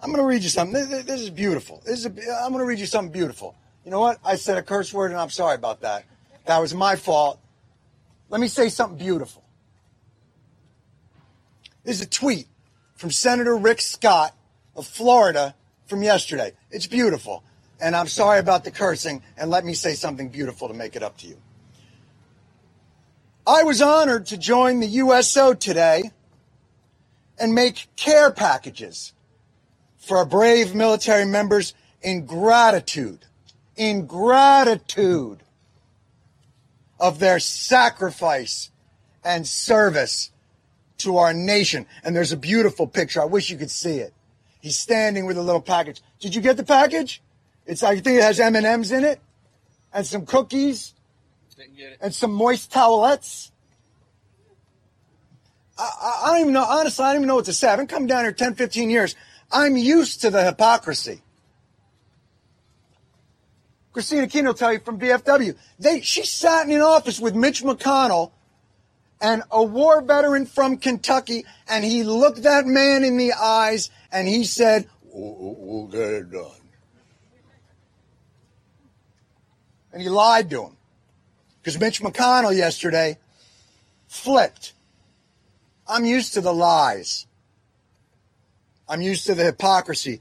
I'm going to read you something. This, this is beautiful. This is a, I'm going to read you something beautiful. You know what? I said a curse word and I'm sorry about that. That was my fault. Let me say something beautiful. This is a tweet from Senator Rick Scott of Florida from yesterday. It's beautiful. And I'm sorry about the cursing, and let me say something beautiful to make it up to you. I was honored to join the USO today and make care packages for our brave military members in gratitude, in gratitude of their sacrifice and service to our nation. And there's a beautiful picture. I wish you could see it. He's standing with a little package. Did you get the package? It's I think it has M&Ms in it and some cookies and some moist towelettes. I, I, I, don't even know, honestly, I don't even know what to say. I've been coming down here 10, 15 years. I'm used to the hypocrisy. Christina Keene will tell you from VFW. They, she sat in an office with Mitch McConnell and a war veteran from Kentucky, and he looked that man in the eyes and he said, We'll, we'll get it done. And he lied to him. Because Mitch McConnell yesterday flipped. I'm used to the lies. I'm used to the hypocrisy.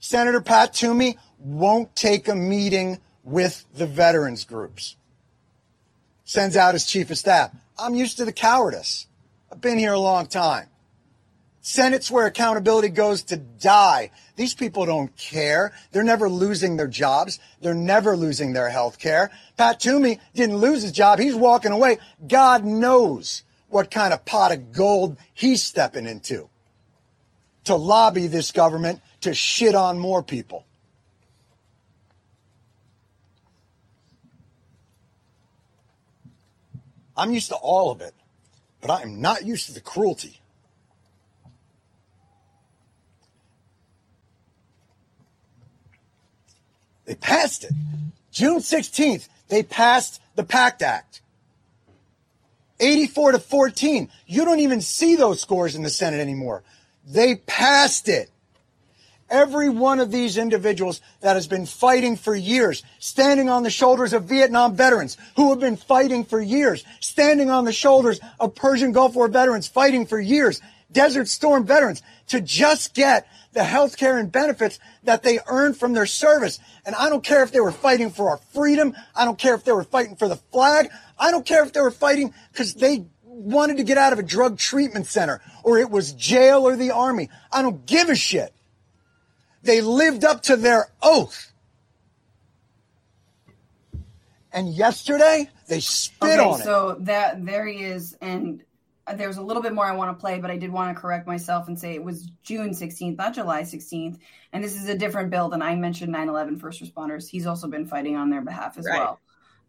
Senator Pat Toomey won't take a meeting with the veterans groups. Sends out his chief of staff. I'm used to the cowardice. I've been here a long time. Senate's where accountability goes to die. These people don't care. They're never losing their jobs. They're never losing their health care. Pat Toomey didn't lose his job. He's walking away. God knows what kind of pot of gold he's stepping into to lobby this government to shit on more people. I'm used to all of it, but I am not used to the cruelty. They passed it. June 16th, they passed the PACT Act. 84 to 14. You don't even see those scores in the Senate anymore. They passed it. Every one of these individuals that has been fighting for years, standing on the shoulders of Vietnam veterans who have been fighting for years, standing on the shoulders of Persian Gulf War veterans fighting for years, Desert Storm veterans to just get the health care and benefits that they earned from their service. And I don't care if they were fighting for our freedom. I don't care if they were fighting for the flag. I don't care if they were fighting because they wanted to get out of a drug treatment center or it was jail or the army. I don't give a shit. They lived up to their oath. And yesterday they spit okay, on it. So that there he is, and there's a little bit more I want to play, but I did want to correct myself and say it was June 16th, not July 16th. And this is a different bill than I mentioned 9 11 first responders. He's also been fighting on their behalf as Right. well.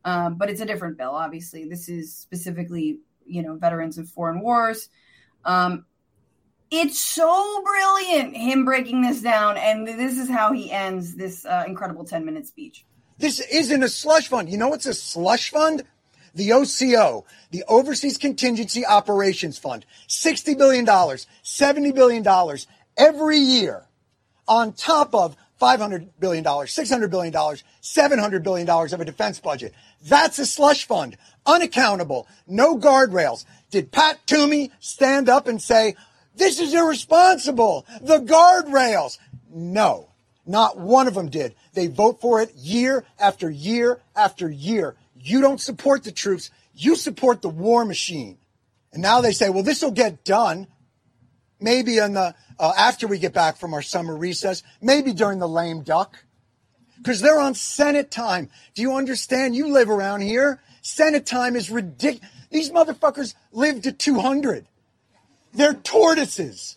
Um, but it's a different bill, obviously. This is specifically, you know, veterans of foreign wars. Um, it's so brilliant, him breaking this down. And this is how he ends this uh, incredible 10 minute speech. This isn't a slush fund. You know what's a slush fund? The OCO, the Overseas Contingency Operations Fund, $60 billion, $70 billion every year on top of $500 billion, $600 billion, $700 billion of a defense budget. That's a slush fund, unaccountable, no guardrails. Did Pat Toomey stand up and say, this is irresponsible, the guardrails? No, not one of them did. They vote for it year after year after year. You don't support the troops, you support the war machine. And now they say, well, this will get done maybe in the uh, after we get back from our summer recess, maybe during the lame duck, because they're on Senate time. Do you understand? You live around here. Senate time is ridiculous. These motherfuckers live to 200. They're tortoises.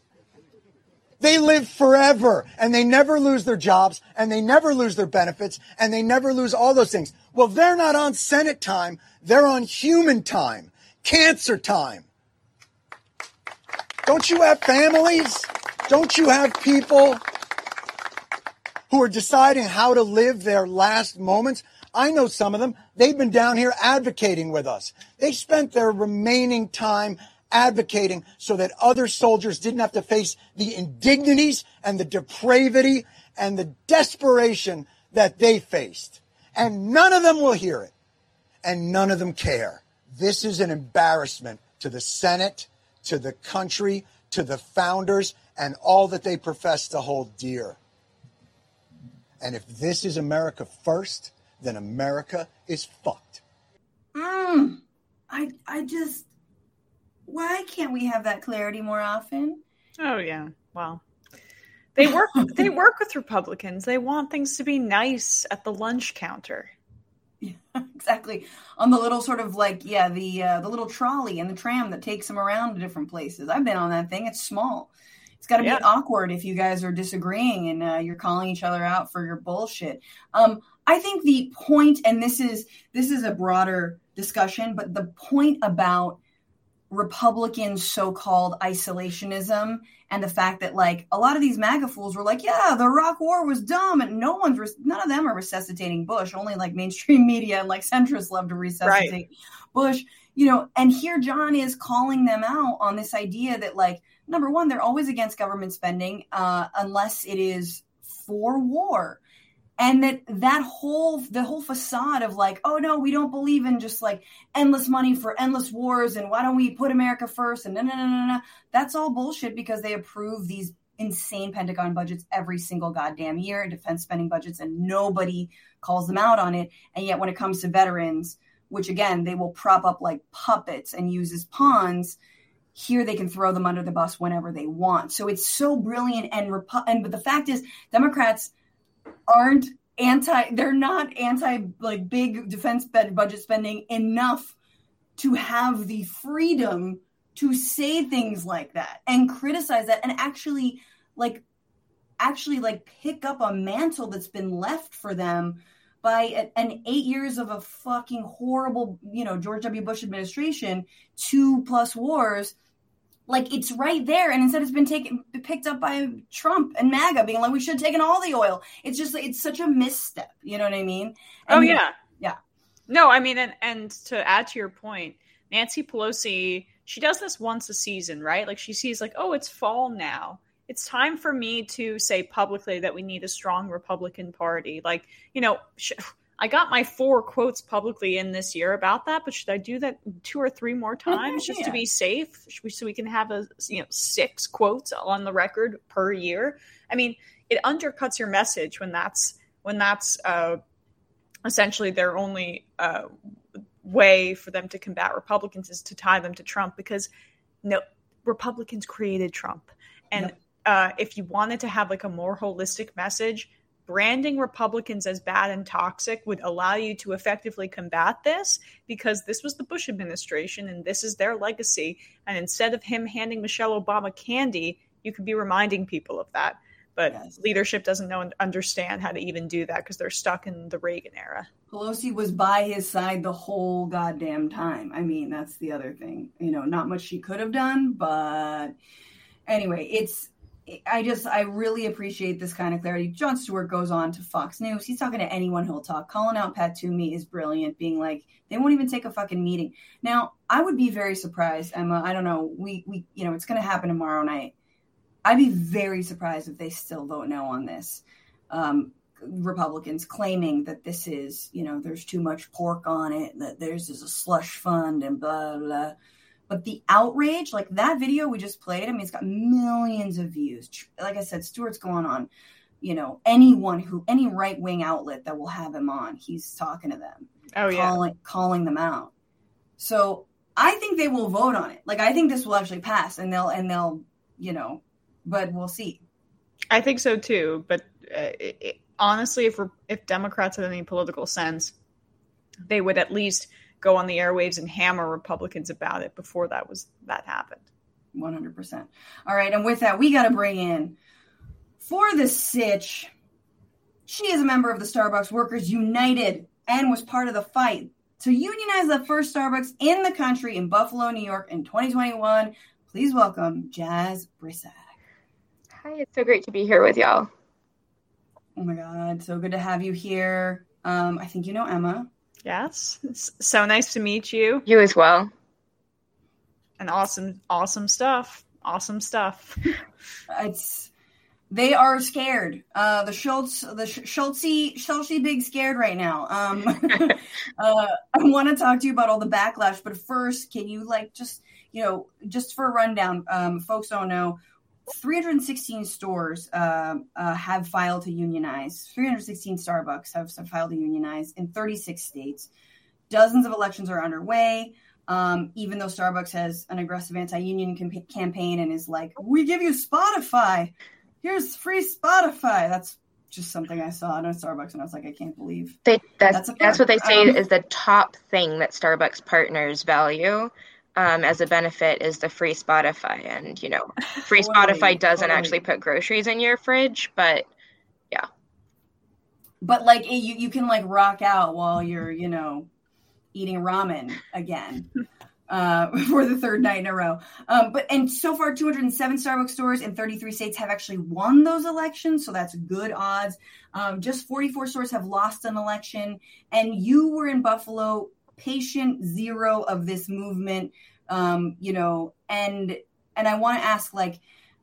They live forever and they never lose their jobs and they never lose their benefits and they never lose all those things. Well, they're not on Senate time. They're on human time, cancer time. Don't you have families? Don't you have people who are deciding how to live their last moments? I know some of them. They've been down here advocating with us. They spent their remaining time advocating so that other soldiers didn't have to face the indignities and the depravity and the desperation that they faced. And none of them will hear it. And none of them care. This is an embarrassment to the Senate, to the country, to the founders, and all that they profess to hold dear. And if this is America first, then America is fucked. Mm, I I just why can't we have that clarity more often? Oh yeah. Well, they work they work with Republicans. They want things to be nice at the lunch counter. Yeah, exactly. On the little sort of like yeah, the uh, the little trolley and the tram that takes them around to different places. I've been on that thing. It's small. It's got to yeah. be awkward if you guys are disagreeing and uh, you're calling each other out for your bullshit. Um, I think the point, and this is this is a broader discussion, but the point about Republican so-called isolationism and the fact that like a lot of these MAGA fools were like, yeah, the Iraq War was dumb, and no one's res- none of them are resuscitating Bush. Only like mainstream media and like centrists love to resuscitate right. Bush. You know, and here Jon is calling them out on this idea that like number one, they're always against government spending uh, unless it is for war. And that that whole the whole facade of like, oh no, we don't believe in just like endless money for endless wars, and why don't we put America first? And no, no, no, no, no. That's all bullshit because they approve these insane Pentagon budgets every single goddamn year, defense spending budgets, and nobody calls them out on it. And yet, when it comes to veterans, which again they will prop up like puppets and use as pawns, here they can throw them under the bus whenever they want. So it's so brilliant and repu- and but the fact is Democrats aren't anti they're not anti like big defense budget spending enough to have the freedom to say things like that and criticize that and actually like actually like pick up a mantle that's been left for them by an eight years of a fucking horrible, you know, George W. Bush administration, two plus wars. Like it's right there, and instead it's been taken picked up by Trump and MAGA, being like, "We should have taken all the oil." It's just it's such a misstep. You know what I mean? Oh, and oh yeah, yeah. No, I mean, and and to add to your point, Nancy Pelosi, she does this once a season, right? Like she sees like, oh, it's fall now it's time for me to say publicly that we need a strong Republican Party. Like, you know, sh- I got my four quotes publicly in this year about that, but should I do that two or three more times just yeah. to be safe, so we can have a you know six quotes on the record per year? I mean, it undercuts your message when that's when that's uh, essentially their only uh, way for them to combat Republicans is to tie them to Trump because no Republicans created Trump and. Yep uh, if you wanted to have like a more holistic message, branding Republicans as bad and toxic would allow you to effectively combat this because this was the Bush administration and this is their legacy. And instead of him handing Michelle Obama candy, you could be reminding people of that. But yes. leadership doesn't know and understand how to even do that because they're stuck in the Reagan era. Pelosi was by his side the whole goddamn time. I mean, that's the other thing. You know, not much she could have done, but anyway, it's I just I really appreciate this kind of clarity. Jon Stewart goes on to Fox News. He's talking to anyone who'll talk. Calling out Pat Toomey is brilliant, being like, they won't even take a fucking meeting. Now, I would be very surprised, Emma. I don't know. We we you know, it's gonna happen tomorrow night. I'd be very surprised if they still vote no on this. um, Republicans claiming that this is, you know, there's too much pork on it, that there's is a slush fund and blah, blah. But the outrage, like that video we just played, I mean, it's got millions of views. Like I said, Stewart's going on, you know, anyone who, any right wing outlet that will have him on, he's talking to them. Oh, calling, yeah. Calling them out. So I think they will vote on it. Like, I think this will actually pass and they'll, and they'll, you know, but we'll see. I think so too. But uh, it, honestly, if if Democrats had any political sense, they would at least go on the airwaves and hammer Republicans about it before that was that happened. One hundred percent. All right, and with that, we got to bring in for the sitch. She is a member of the Starbucks Workers United and was part of the fight to unionize the first Starbucks in the country in Buffalo, New York in 2021. Please welcome Jaz Brisack. Hi, it's so great to be here with y'all. Oh my God, so good to have you here. Um, I think you know Emma. Yes, it's so nice to meet you. You as well. And awesome, awesome stuff. Awesome stuff. it's they are scared. Uh, the Schultz, the Schultzy, Schultzy, big scared right now. Um, uh, I want to talk to you about all the backlash, but first, can you like just you know just for a rundown? Um, folks don't know 316 stores uh, uh, have filed to unionize. 316 Starbucks have, have, filed to unionize in 36 states. Dozens of elections are underway. Um, even though Starbucks has an aggressive anti-union camp- campaign and is like, "We give you Spotify. Here's free Spotify." That's just something I saw at a Starbucks, and I was like, "I can't believe." They that's that's, that's what they say um, is the top thing that Starbucks partners value um, as a benefit is the free Spotify. And, you know, free Spotify doesn't actually put groceries in your fridge, but yeah. But like you, you can like rock out while you're, you know, eating ramen again. Uh, for the third night in a row. Um, but and so far, 207 Starbucks stores in 33 states have actually won those elections, so that's good odds. Um, just 44 stores have lost an election, and you were in Buffalo patient zero of this movement um, you know and and i want to ask like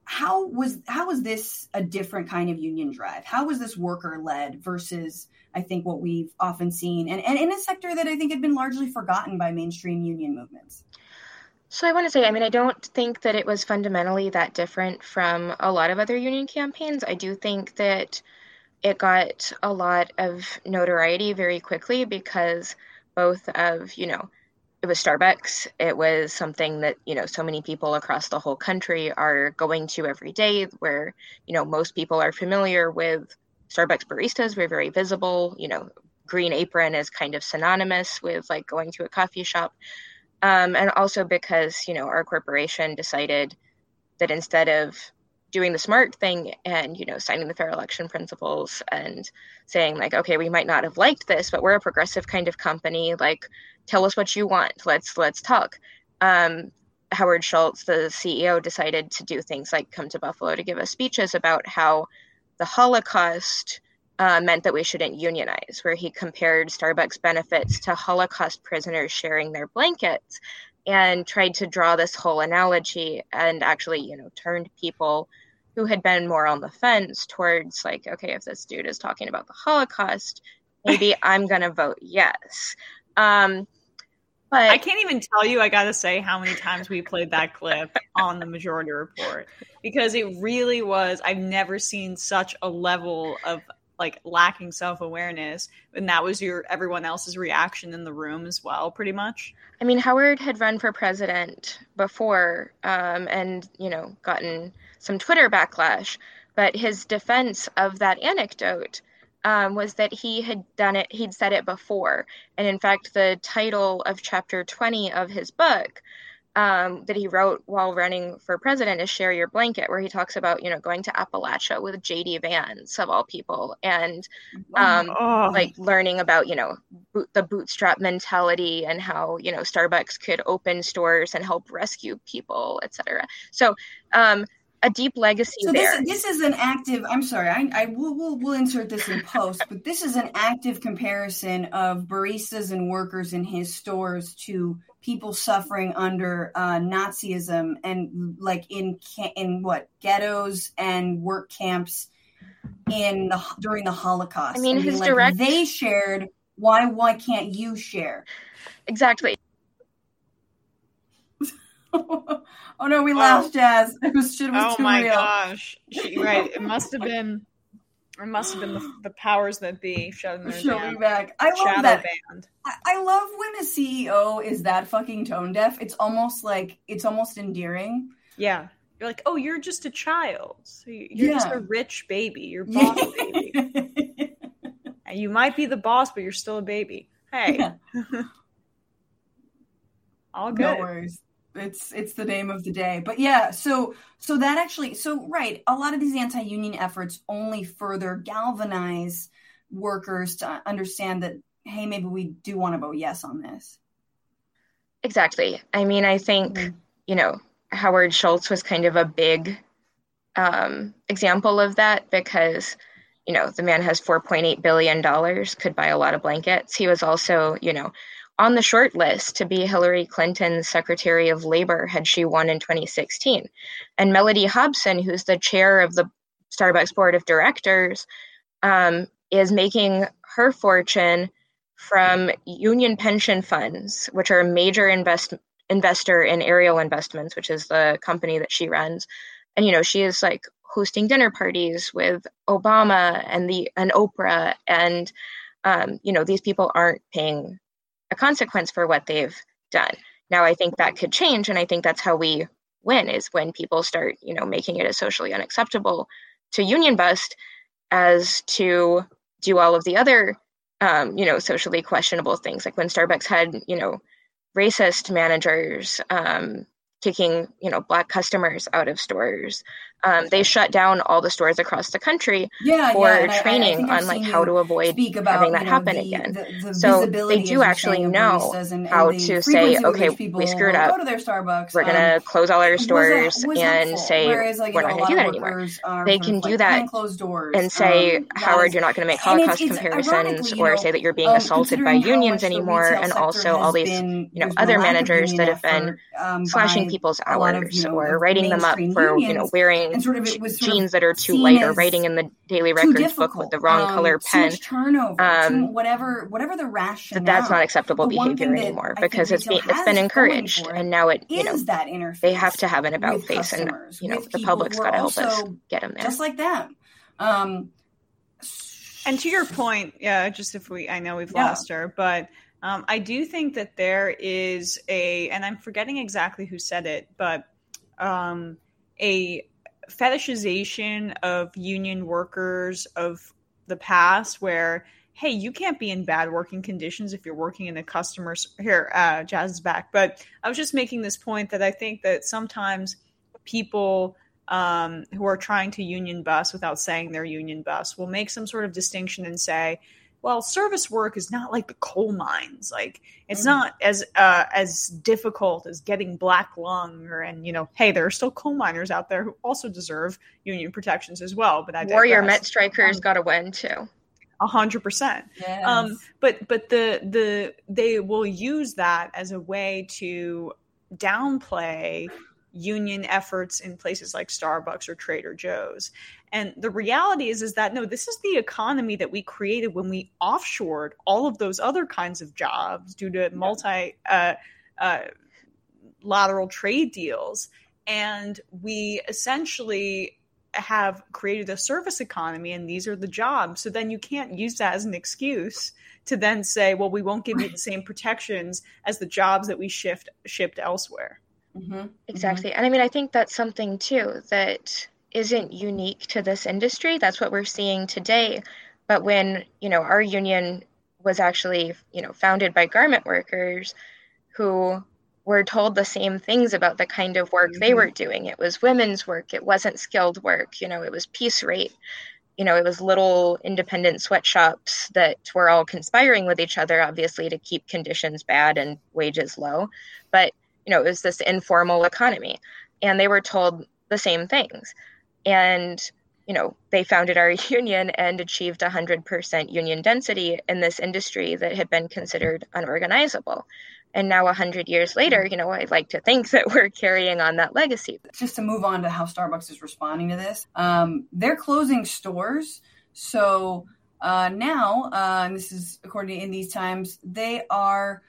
how was how was this a different kind of union drive? How was this worker led versus i think what we've often seen and, and in a sector that i think had been largely forgotten by mainstream union movements? So i want to say i mean i don't think that it was fundamentally that different from a lot of other union campaigns. I do think that it got a lot of notoriety very quickly because both of, you know, it was Starbucks. It was something that, you know, so many people across the whole country are going to every day where, you know, most people are familiar with Starbucks baristas. We're very visible. You know, green apron is kind of synonymous with like going to a coffee shop. Um, and also because, you know, our corporation decided that instead of doing the smart thing and you know signing the fair election principles and saying like okay we might not have liked this but we're a progressive kind of company. Like tell us what you want. Let's let's talk. Um, howard schultz the ceo decided to do things like come to buffalo to give us speeches about how the holocaust uh, meant that we shouldn't unionize where he compared starbucks benefits to holocaust prisoners sharing their blankets and tried to draw this whole analogy and actually, you know, turned people who had been more on the fence towards like, okay, if this dude is talking about the Holocaust, maybe I'm going to vote yes. Um, but I can't even tell you, I got to say, how many times we played that clip on the Majority Report because it really was. I've never seen such a level of like lacking self awareness, and that was your everyone else's reaction in the room as well, pretty much. I mean, Howard had run for president before, um, and you know, gotten some Twitter backlash, but his defense of that anecdote um, was that he had done it, he'd said it before, and in fact, the title of chapter twenty of his book um, that he wrote while running for president is Share Your Blanket, where he talks about, you know, going to Appalachia with JD Vance, of all people, and um, oh. like learning about, you know, boot, the bootstrap mentality and how, you know, Starbucks could open stores and help rescue people, etc. So, um, a deep legacy so there. This, this is an active. I'm sorry. I, I will we'll, we'll insert this in post, but this is an active comparison of baristas and workers in his stores to people suffering under uh, Nazism and like in in what ghettos and work camps in the during the Holocaust. I mean, and being his like, direct- they shared. Why why can't you share? Exactly. oh no, we oh. laughed, Jaz. It was shit was Oh too my real. gosh! She, right, it must have been. It must have been the, the powers that be shutting their She'll down. back. I love Shadow that. band. I, I love when a CEO is that fucking tone deaf. It's almost like it's almost endearing. Yeah, you're like, oh, you're just a child. So you- you're just a rich baby. You're boss baby. And You might be the boss, but you're still a baby. Hey, Yeah. all no good. worries. It's it's the name of the day. But yeah, so so that actually so right, a lot of these anti-union efforts only further galvanize workers to understand that hey, maybe we do want to vote yes on this. Exactly. I mean, I think, Mhm. you know, Howard Schultz was kind of a big um, example of that because, you know, the man has $4.8 billion, could buy a lot of blankets. He was also, you know, on the short list to be Hillary Clinton's Secretary of Labor had she won in 2016. And Mellody Hobson, who's the chair of the Starbucks Board of Directors, um, is making her fortune from union pension funds, which are a major invest investor in Ariel Investments, which is the company that she runs. And you know, she is like hosting dinner parties with Obama and the and Oprah, and um, you know, these people aren't paying a consequence for what they've done. Now, I think that could change, and I think that's how we win is when people start, you know, making it as socially unacceptable to union bust as to do all of the other um, you know, socially questionable things. Like when Starbucks had, you know, racist managers um, kicking, you know, black customers out of stores. Um, they shut down all the stores across the country Yeah, for yeah, and I- I- training on like how to avoid speak about having that you know, happen the, again. The, the So they do actually know and, how and to say, okay, we screwed up. Go to their Starbucks. We're um, gonna close all our stores was and helpful. say Whereas, like, we're not going to do that anymore. They can do that and say, um, Howard, you're not going to make Holocaust comparisons or say that you're being um, assaulted by unions anymore, and also all these you know there's been a other managers that have been um, slashing people's a lot of, hours or writing them up for you know unions, wearing and sort of it was sort of jeans that are too light or writing in the daily too records book with the wrong um, color too pen. much turnover, Um, too, whatever, whatever the rationale. that that's not acceptable behavior anymore because it's retail been it's has been encouraged it and now it you know is that interface. they have to have an about face and you know the public's got to help us get them there just like them. Um, And to your point, yeah, just if we, I know we've Yeah. lost her, but um, I do think that there is a, and I'm forgetting exactly who said it, but um, a fetishization of union workers of the past where, hey, you can't be in bad working conditions if you're working in the customer's. Here, uh, Jaz is back. But I was just making this point that I think that sometimes people um, who are trying to union bus without saying they're union bus will make some sort of distinction and say, well, service work is not like the coal mines. Like it's Mhm. not as uh, as difficult as getting black lung or and you know, hey, there are still coal miners out there who also deserve union protections as well. But I warrior digress. met strikers Um, got to win too a hundred percent. Um, but but the the they will use that as a way to downplay union efforts in places like Starbucks or Trader Joe's. And the reality is is that no, this is the economy that we created when we offshored all of those other kinds of jobs due to multi uh, uh, lateral trade deals, and we essentially have created a service economy and these are the jobs so then you can't use that as an excuse to then say well we won't give you the same protections as the jobs that we shift shipped elsewhere Mhm. Exactly. And I mean, I think that's something too that isn't unique to this industry. That's what we're seeing today. But when, you know, our union was actually, you know, founded by garment workers who were told the same things about the kind of work they Mhm. were doing. It was women's work, it wasn't skilled work, you know, it was piece rate. You know, it was little independent sweatshops that were all conspiring with each other, obviously, to keep conditions bad and wages low. But you know, it was this informal economy. And they were told the same things. And, you know, they founded our union and achieved 100% union density in this industry that had been considered unorganizable. And now, 100 years later, you know, I'd like to think that we're carrying on that legacy. just to move on to how Starbucks is responding to this, um, they're closing stores So uh, now, uh, and this is according to In These Times, they are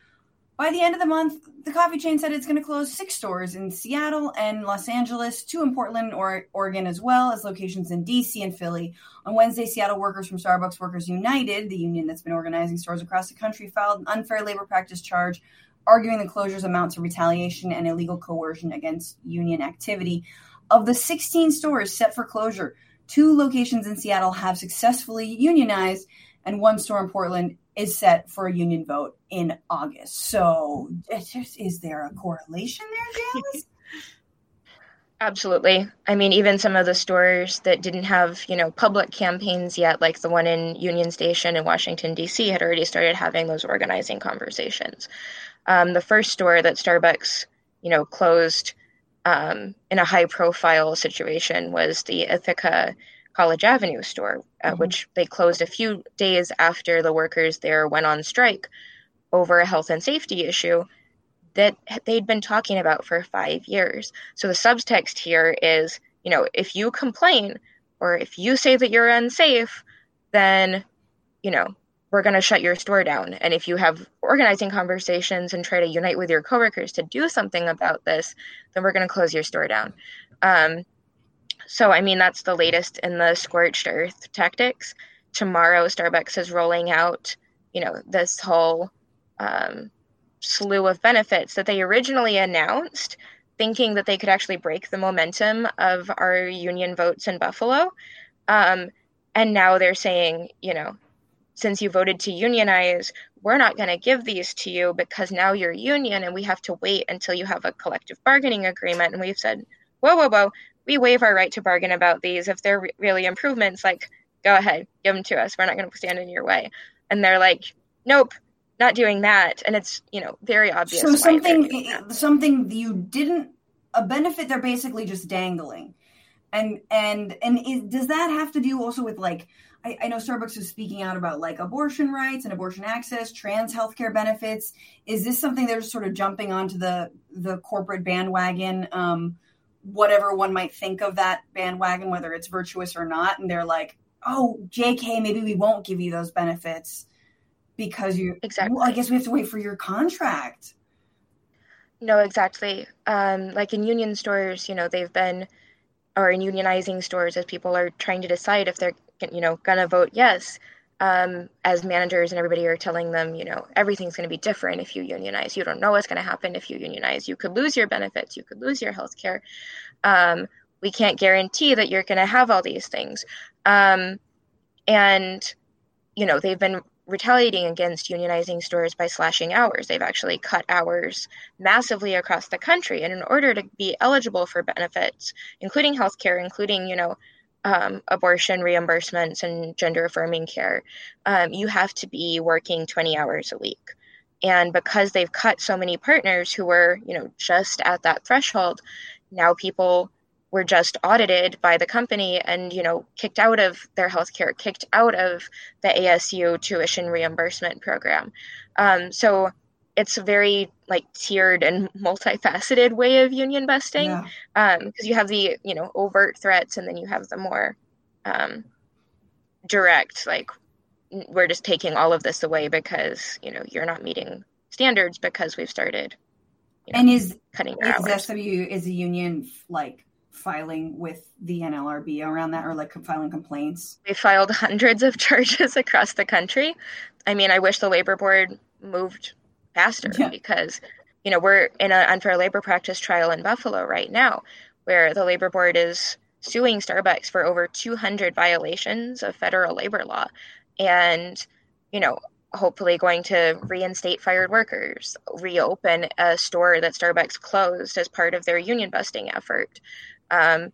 by the end of the month, the coffee chain said it's going to close six stores in Seattle and Los Angeles, two in Portland, or Oregon, as well as locations in DC and Philly. On Wednesday, Seattle workers from Starbucks Workers United, the union that's been organizing stores across the country, filed an unfair labor practice charge, arguing the closures amount to retaliation and illegal coercion against union activity. Of the 16 stores set for closure, two locations in Seattle have successfully unionized, and one store in Portland is set for a union vote in August. So, is there a correlation there, Janice? Absolutely. I mean, even some of the stores that didn't have, you know, public campaigns yet, like the one in Union Station in Washington, D.C., had already started having those organizing conversations. Um, the first store that Starbucks, you know, closed um, in a high profile situation was the Ithaca College Avenue store, uh, mm-hmm. which they closed a few days after the workers there went on strike over a health and safety issue that they'd been talking about for five years. So the subtext here is, you know, if you complain or if you say that you're unsafe, then, you know, we're going to shut your store down. And if you have organizing conversations and try to unite with your coworkers to do something about this, then we're going to close your store down. Um, so, I mean, that's the latest in the scorched earth tactics. Tomorrow, Starbucks is rolling out, you know, this whole um, slew of benefits that they originally announced, thinking that they could actually break the momentum of our union votes in Buffalo. Um, and now they're saying, you know, since you voted to unionize, we're not going to give these to you because now you're union and we have to wait until you have a collective bargaining agreement. And we've said, whoa, whoa, whoa, we waive our right to bargain about these. If they're re- really improvements, like, go ahead, give them to us. We're not going to stand in your way. And they're like, nope, not doing that. And it's, you know, very obvious. So something, something you didn't, a benefit they're basically just dangling. And, and, and it, does that have to do also with like, I, I know Starbucks is speaking out about like abortion rights and abortion access, trans healthcare benefits. Is this something they're sort of jumping onto the, the corporate bandwagon? Um, whatever one might think of that bandwagon, whether it's virtuous or not. And they're like, oh, JK, maybe we won't give you those benefits because you exactly. Well, I guess we have to wait for your contract. No, exactly. Um, like in union stores, you know, they've been, or in unionizing stores, as people are trying to decide if they're, you know, gonna vote yes um, as managers and everybody are telling them, you know, everything's going to be different if you unionize. You don't know what's going to happen if you unionize. You could lose your benefits. You could lose your health care. Um, we can't guarantee that you're going to have all these things. Um, and, you know, they've been retaliating against unionizing stores by slashing hours. They've actually cut hours massively across the country. And in order to be eligible for benefits, including health care, including, you know, um, abortion reimbursements and gender affirming care, um, you have to be working 20 hours a week. And because they've cut so many partners who were, you know, just at that threshold, now people were just audited by the company and, you know, kicked out of their healthcare, kicked out of the ASU tuition reimbursement program. Um, so it's a very like tiered and multifaceted way of union busting because yeah. um, you have the you know overt threats and then you have the more um, direct like we're just taking all of this away because you know you're not meeting standards because we've started you know, and is cutting your is hours. SW is a union like filing with the NLRB around that or like filing complaints? We filed hundreds of charges across the country. I mean, I wish the labor board moved faster yeah. because you know we're in an unfair labor practice trial in Buffalo right now where the labor board is suing Starbucks for over 200 violations of federal labor law and you know hopefully going to reinstate fired workers reopen a store that Starbucks closed as part of their union busting effort um,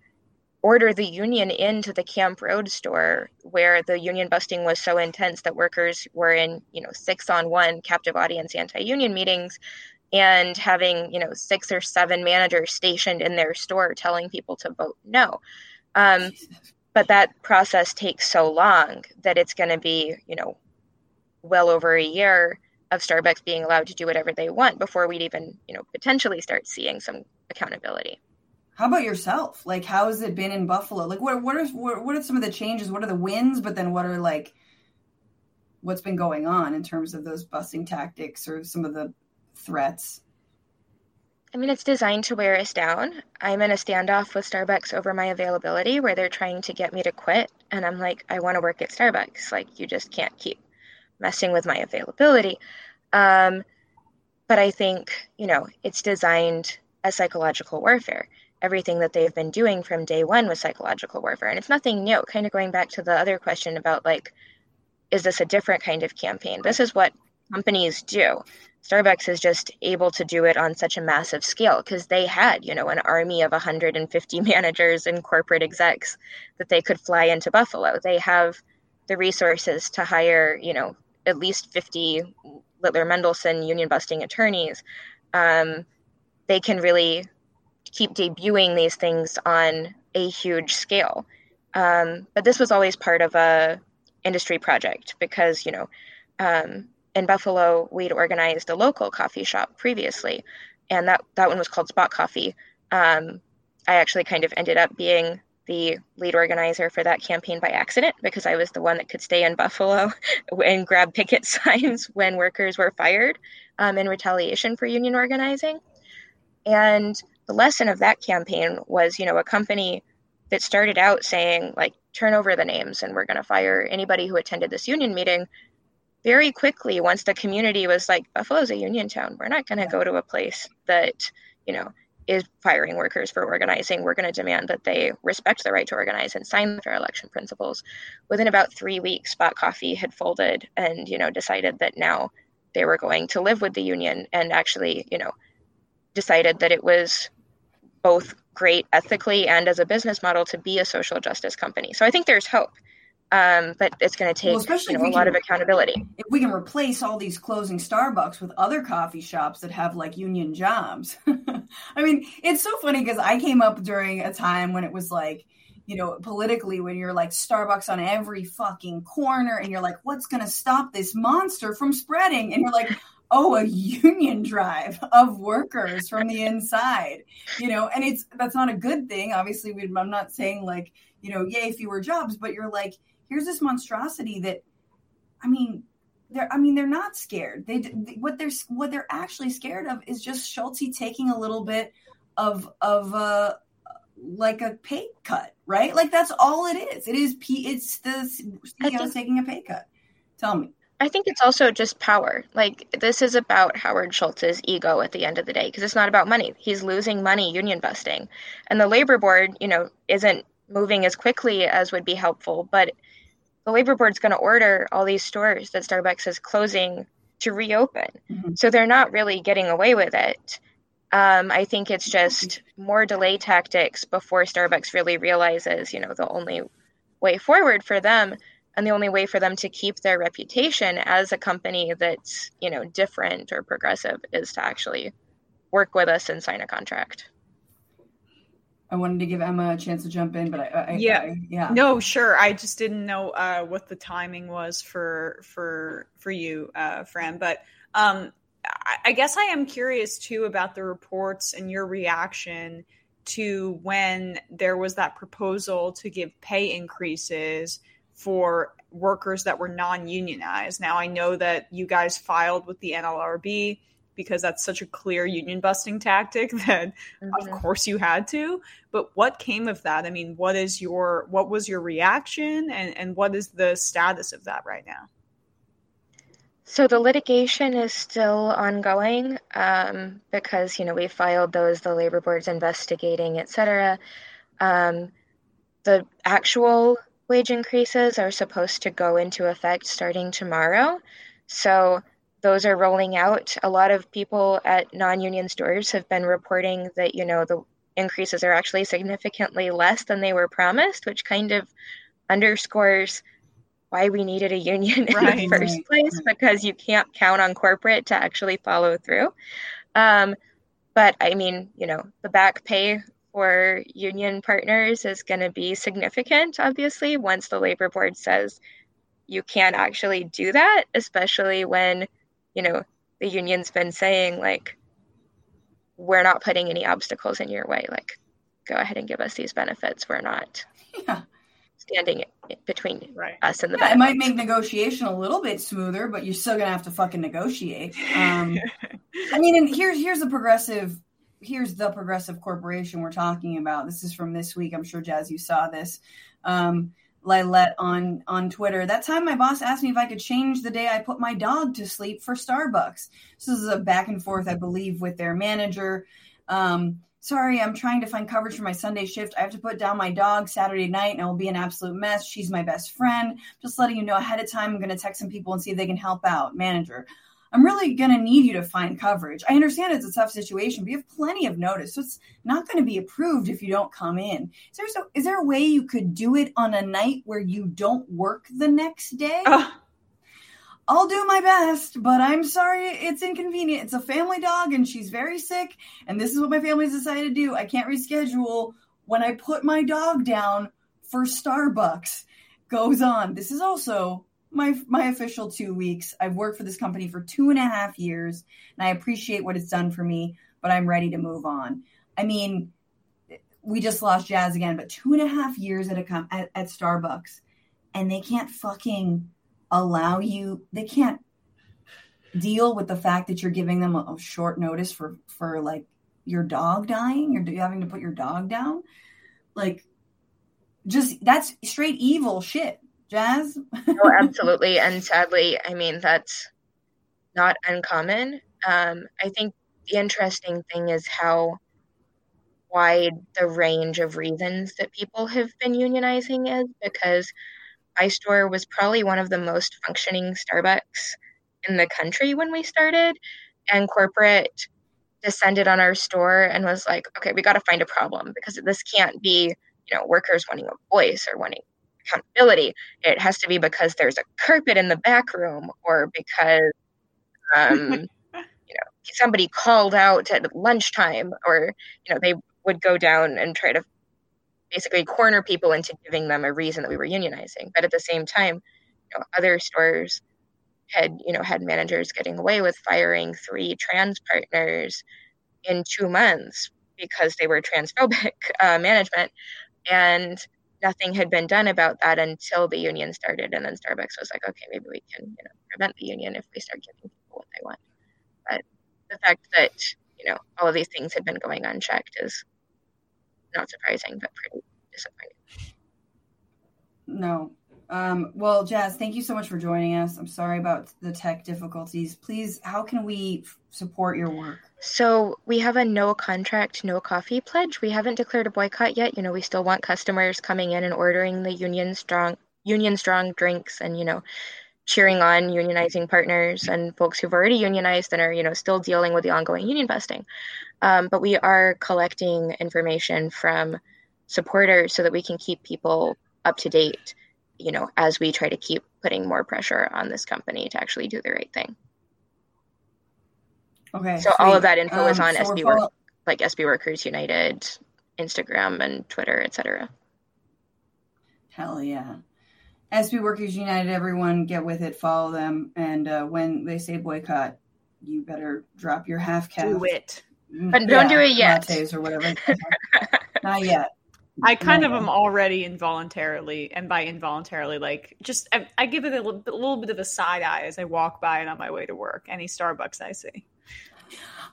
order the union into the Camp Road store where the union busting was so intense that workers were in, you know, six on one captive audience anti-union meetings and having, you know, six or seven managers stationed in their store telling people to vote no. Um, but that process takes so long that it's going to be, you know, well over a year of Starbucks being allowed to do whatever they want before we'd even, you know, potentially start seeing some accountability. How about yourself? Like, how has it been in Buffalo? Like, what what are what, are some of the changes? What are the wins? But then, what are like, what's been going on in terms of those busing tactics or some of the threats? I mean, it's designed to wear us down. I'm in a standoff with Starbucks over my availability where they're trying to get me to quit. And I'm like, I want to work at Starbucks. Like, you just can't keep messing with my availability. Um, but I think, you know, it's designed as psychological warfare. Everything that they've been doing from day one was psychological warfare. And it's nothing new. Kind of going back to the other question about, like, is this a different kind of campaign? This is what companies do. Starbucks is just able to do it on such a massive scale because they had, you know, an army of 150 managers and corporate execs that they could fly into Buffalo. They have the resources to hire, you know, at least 50 Littler Mendelson union busting attorneys. Um, they can really keep debuting these things on a huge scale. Um, but this was always part of a industry project because, you know, um, in Buffalo, we'd organized a local coffee shop previously, and that that one was called Spot Coffee. Um, I actually kind of ended up being the lead organizer for that campaign by accident because I was the one that could stay in Buffalo and grab picket signs when workers were fired um, in retaliation for union organizing. And the lesson of that campaign was, you know, a company that started out saying like turn over the names and we're going to fire anybody who attended this union meeting very quickly once the community was like buffalo's a union town. We're not going to go to a place that you know is firing workers for organizing. We're going to demand that they respect the right to organize and sign the fair election principles. Within about three weeks spot coffee had folded and you know decided that now they were going to live with the union and actually you know decided that it was both great ethically and as a business model to be a social justice company so i think there's hope um, but it's going to take well, you know, a lot of accountability. If we can replace all these closing Starbucks with other coffee shops that have like union jobs, I mean, it's so funny because I came up during a time when it was like, you know, politically, when you're like Starbucks on every fucking corner, and you're like, what's going to stop this monster from spreading? And you're like, oh, a union drive of workers from the inside, you know, and it's that's not a good thing. Obviously, we, I'm not saying like, you know, yay, fewer jobs, but you're like, here's this monstrosity that i mean they're i mean they're not scared. They, what they're what they're actually scared of is just Schultz taking a little bit of of uh like a pay cut right? Like that's all it is. It is p it's the ceo think, taking a pay cut. Tell me I think it's also just power. Like this is about Howard Schultz's ego at the end of the day because it's not about money. He's losing money union busting. And the labor board, you know, isn't moving as quickly as would be helpful, but the labor board's going to order all these stores that Starbucks is closing to reopen. Mm-hmm. So they're not really getting away with it. Um, I think it's just more delay tactics before Starbucks really realizes, you know, the only way forward for them and the only way for them to keep their reputation as a company that's, you know, different or progressive is to actually work with us and sign a contract. I wanted to give Emma a chance to jump in, but I, I yeah, I, yeah, no, sure. I just didn't know uh, what the timing was for for for you, uh, Fran. But um, I, I guess I am curious too about the reports and your reaction to when there was that proposal to give pay increases for workers that were non-unionized. Now I know that you guys filed with the NLRB because that's such a clear union busting tactic that mm-hmm. of course you had to but what came of that i mean what is your what was your reaction and and what is the status of that right now so the litigation is still ongoing um, because you know we filed those the labor board's investigating etc um, the actual wage increases are supposed to go into effect starting tomorrow so those are rolling out. A lot of people at non-union stores have been reporting that you know the increases are actually significantly less than they were promised, which kind of underscores why we needed a union right, in the first right, place because you can't count on corporate to actually follow through. Um, but I mean, you know, the back pay for union partners is going to be significant, obviously, once the labor board says you can't actually do that, especially when you know, the union's been saying like we're not putting any obstacles in your way. Like go ahead and give us these benefits. We're not Yeah. standing between Right. us and the Yeah, it might make negotiation a little bit smoother, but you're still gonna have to fucking negotiate. Um, I mean, and here's here's the progressive here's the progressive corporation we're talking about. This is from this week. I'm sure Jaz, you saw this. Um, Lilette on on Twitter. That time, my boss asked me if I could change the day I put my dog to sleep for Starbucks. So this is a back and forth, I believe, with their manager. Um, sorry, I'm trying to find coverage for my Sunday shift. I have to put down my dog Saturday night, and it will be an absolute mess. She's my best friend. Just letting you know ahead of time. I'm going to text some people and see if they can help out. Manager. I'm really going to need you to find coverage. I understand it's a tough situation, but you have plenty of notice. So it's not going to be approved if you don't come in. Is there, so, is there a way you could do it on a night where you don't work the next day? Ugh. I'll do my best, but I'm sorry it's inconvenient. It's a family dog and she's very sick, and this is what my family's decided to do. I can't reschedule when I put my dog down for Starbucks. Goes on. This is also my my official two weeks. I've worked for this company for two and a half years, and I appreciate what it's done for me, but I'm ready to move on. I mean, we just lost Jaz again, but two and a half years at a com- at, at Starbucks, and they can't fucking allow you. They can't deal with the fact that you're giving them a, a short notice for for like your dog dying. You're having to put your dog down, like just that's straight evil shit. Jaz. oh, absolutely. And sadly, I mean, that's not uncommon. Um, I think the interesting thing is how wide the range of reasons that people have been unionizing is because my store was probably one of the most functioning Starbucks in the country when we started, and corporate descended on our store and was like, okay, we got to find a problem because this can't be, you know, workers wanting a voice or wanting accountability. It has to be because there's a carpet in the back room or because um, you know somebody called out at lunchtime or you know they would go down and try to basically corner people into giving them a reason that we were unionizing. But at the same time, you know, other stores had you know had managers getting away with firing three trans partners in two months because they were transphobic uh, management and nothing had been done about that until the union started and then starbucks was like okay maybe we can you know prevent the union if we start giving people what they want but the fact that you know all of these things had been going unchecked is not surprising but pretty disappointing No. Um, well, Jaz, thank you so much for joining us. I'm sorry about the tech difficulties. Please, how can we f- support your work? So we have a no contract, no coffee pledge. We haven't declared a boycott yet. You know, we still want customers coming in and ordering the union strong union strong drinks and, you know, cheering on unionizing partners and folks who've already unionized and are, you know, still dealing with the ongoing union busting. Um, but we are collecting information from supporters so that we can keep people up to date, you know, as we try to keep putting more pressure on this company to actually do the right thing. Okay. So all of that info is Um, on so SB Work follow- like SB Workers United, Instagram and Twitter, etc. Hell yeah. SB Workers United, everyone get with it, follow them. And uh, when they say boycott, you better drop your half caf. Do it. But don't do it yet. Lattes or whatever. Not yet. I kind Not of am already involuntarily, and by involuntarily, like just I, I give it a little, a little bit of a side eye as I walk by and on my way to work. Any Starbucks I see.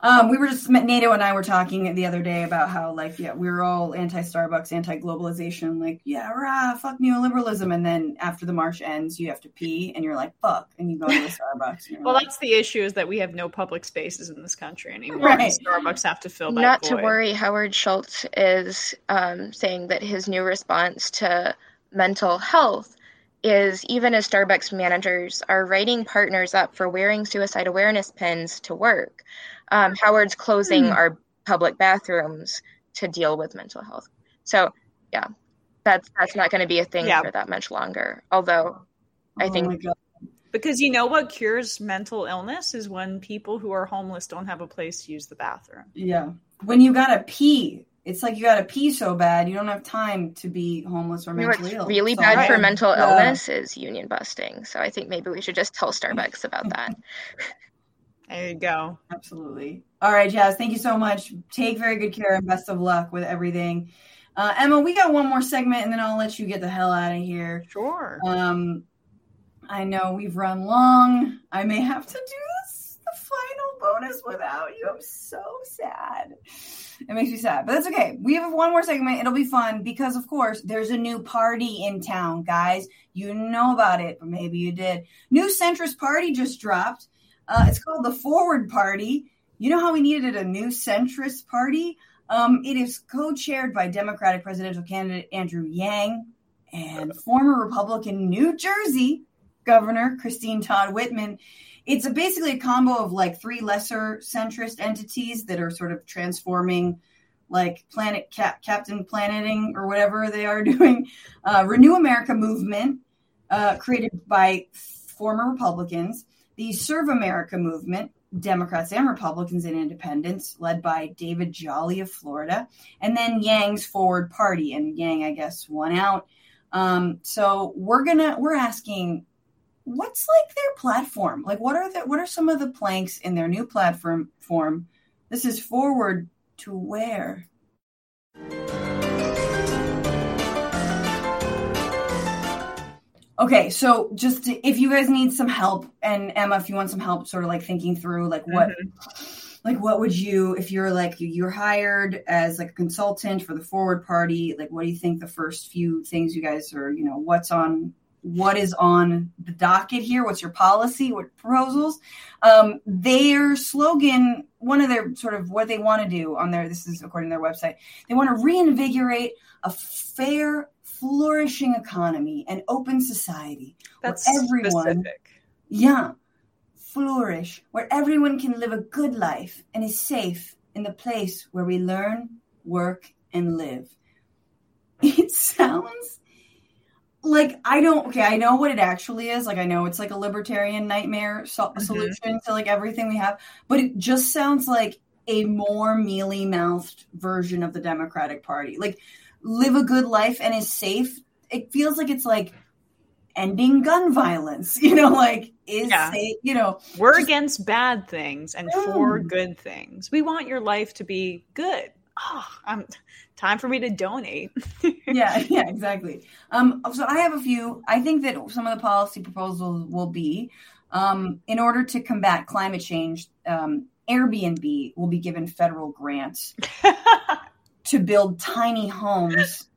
Um, we were just NATO and I were talking the other day about how like yeah we were all anti Starbucks, anti globalization, like yeah rah fuck neoliberalism, and then after the march ends, you have to pee, and you're like fuck, and you go to the Starbucks. And Well, like, that's the issue is that we have no public spaces in this country anymore. Right. Starbucks have to fill that Not to void. worry, Howard Schultz is um, saying that his new response to mental health is even as Starbucks managers are writing partners up for wearing suicide awareness pins to work, um, Howard's closing Hmm. our public bathrooms to deal with mental health. So, yeah, that's that's not going to be a thing Yeah. for that much longer. Although, I oh think. Because you know what cures mental illness is when people who are homeless don't have a place to use the bathroom. yeah, when you gotta pee, it's like you gotta pee so bad you don't have time to be homeless or you mentally ill. really So bad I- for mental yeah. illness is union busting. So I think maybe we should just tell Starbucks about that. There you go. Absolutely. All right, Jaz. Thank you so much. Take very good care and best of luck with everything. Uh, Emma, we got one more segment, and then I'll let you get the hell out of here. Sure. Um, I know we've run long. I may have to do this the final bonus without you. I'm so sad. It makes me sad, but that's okay. We have one more segment. It'll be fun because, of course, there's a new party in town, guys. You know about it, but maybe you did. New centrist party just dropped. Uh, it's called the Forward Party. You know how we needed a new centrist party? Um, it is co-chaired by Democratic presidential candidate Andrew Yang and former Republican New Jersey Governor Christine Todd Whitman. It's a, basically a combo of like three lesser centrist entities that are sort of transforming, like Planet Cap, Captain Planeting or whatever they are doing. Uh, Renew America movement, uh, created by former Republicans. The Serve America movement, Democrats and Republicans and independents, led by David Jolly of Florida, and then Yang's Forward Party, and Yang, I guess, won out. Um, so we're gonna we're asking, what's like their platform? Like, what are the what are some of the planks in their new platform? Form. This is forward to where? Okay, so just to, if you guys need some help, and Emma, if you want some help, sort of like thinking through like what, mm-hmm. like what would you if you're like you're hired as like a consultant for the Forward Party, like what do you think the first few things you guys are, you know, what's on what is on the docket here? What's your policy? What proposals? Um, their slogan, one of their sort of what they want to do on their this is according to their website, they want to reinvigorate a fair flourishing economy and open society That's where everyone, specific. yeah, flourish, where everyone can live a good life and is safe in the place where we learn, work, and live. It sounds like I don't. Okay, I know what it actually is. Like I know it's like a libertarian nightmare so- mm-hmm. solution to like everything we have, but it just sounds like a more mealy mouthed version of the Democratic Party. Like live a good life and is safe, it feels like it's like ending gun violence. You know, like is yeah. safe, you know. We're just, against bad things and for good things. We want your life to be good. Oh, I'm time for me to donate. yeah, yeah, exactly. Um, so I have a few. I think that some of the policy proposals will be um, in order to combat climate change. Um, Airbnb will be given federal grants to build tiny homes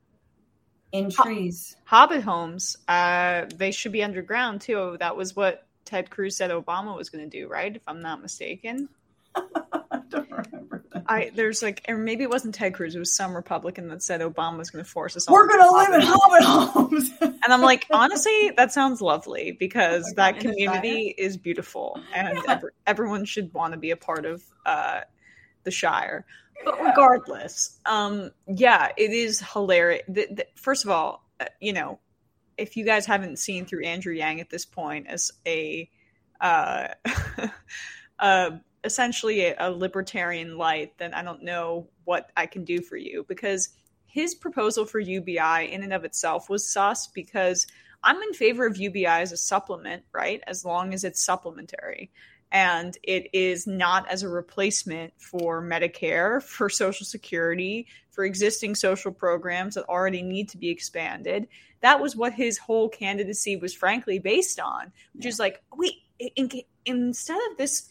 in trees. Hobbit homes. Uh, they should be underground too. That was what Ted Cruz said Obama was going to do, right? If I'm not mistaken. I don't remember that. I there's like, or maybe it wasn't Ted Cruz. It was some Republican that said Obama was going to force us. We're going to live in Hobbit homes. and I'm like, honestly, that sounds lovely because oh that community is beautiful, and yeah. every, everyone should want to be a part of uh, the Shire. But regardless, um, yeah, it is hilarious. The, the, first of all, uh, you know, if you guys haven't seen through Andrew Yang at this point as a, uh, uh, essentially a, a libertarian light, then I don't know what I can do for you because his proposal for UBI in and of itself was sus because I'm in favor of UBI as a supplement, right? As long as it's supplementary and it is not as a replacement for Medicare, for Social Security, for existing social programs that already need to be expanded. That was what his whole candidacy was frankly based on, which is like, wait, in, in, instead of this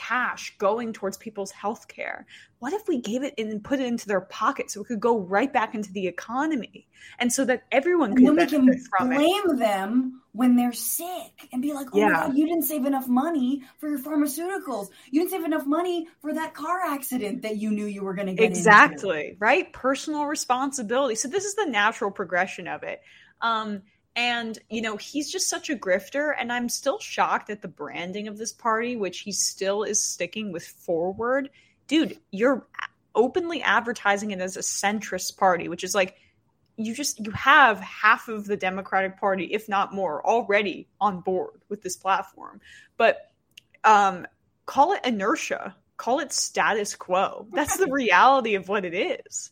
cash going towards people's health care. What if we gave it and put it into their pocket so it could go right back into the economy and so that everyone could benefit we can blame it. them when they're sick and be like, oh yeah. God, you didn't save enough money for your pharmaceuticals. You didn't save enough money for that car accident that you knew you were going to get Exactly, into. right? Personal responsibility. So this is the natural progression of it. Um, and, you know, he's just such a grifter. And I'm still shocked at the branding of this party, which he still is sticking with forward. Dude, you're openly advertising it as a centrist party, which is like, you just you have half of the democratic party if not more already on board with this platform but um call it inertia call it status quo that's the reality of what it is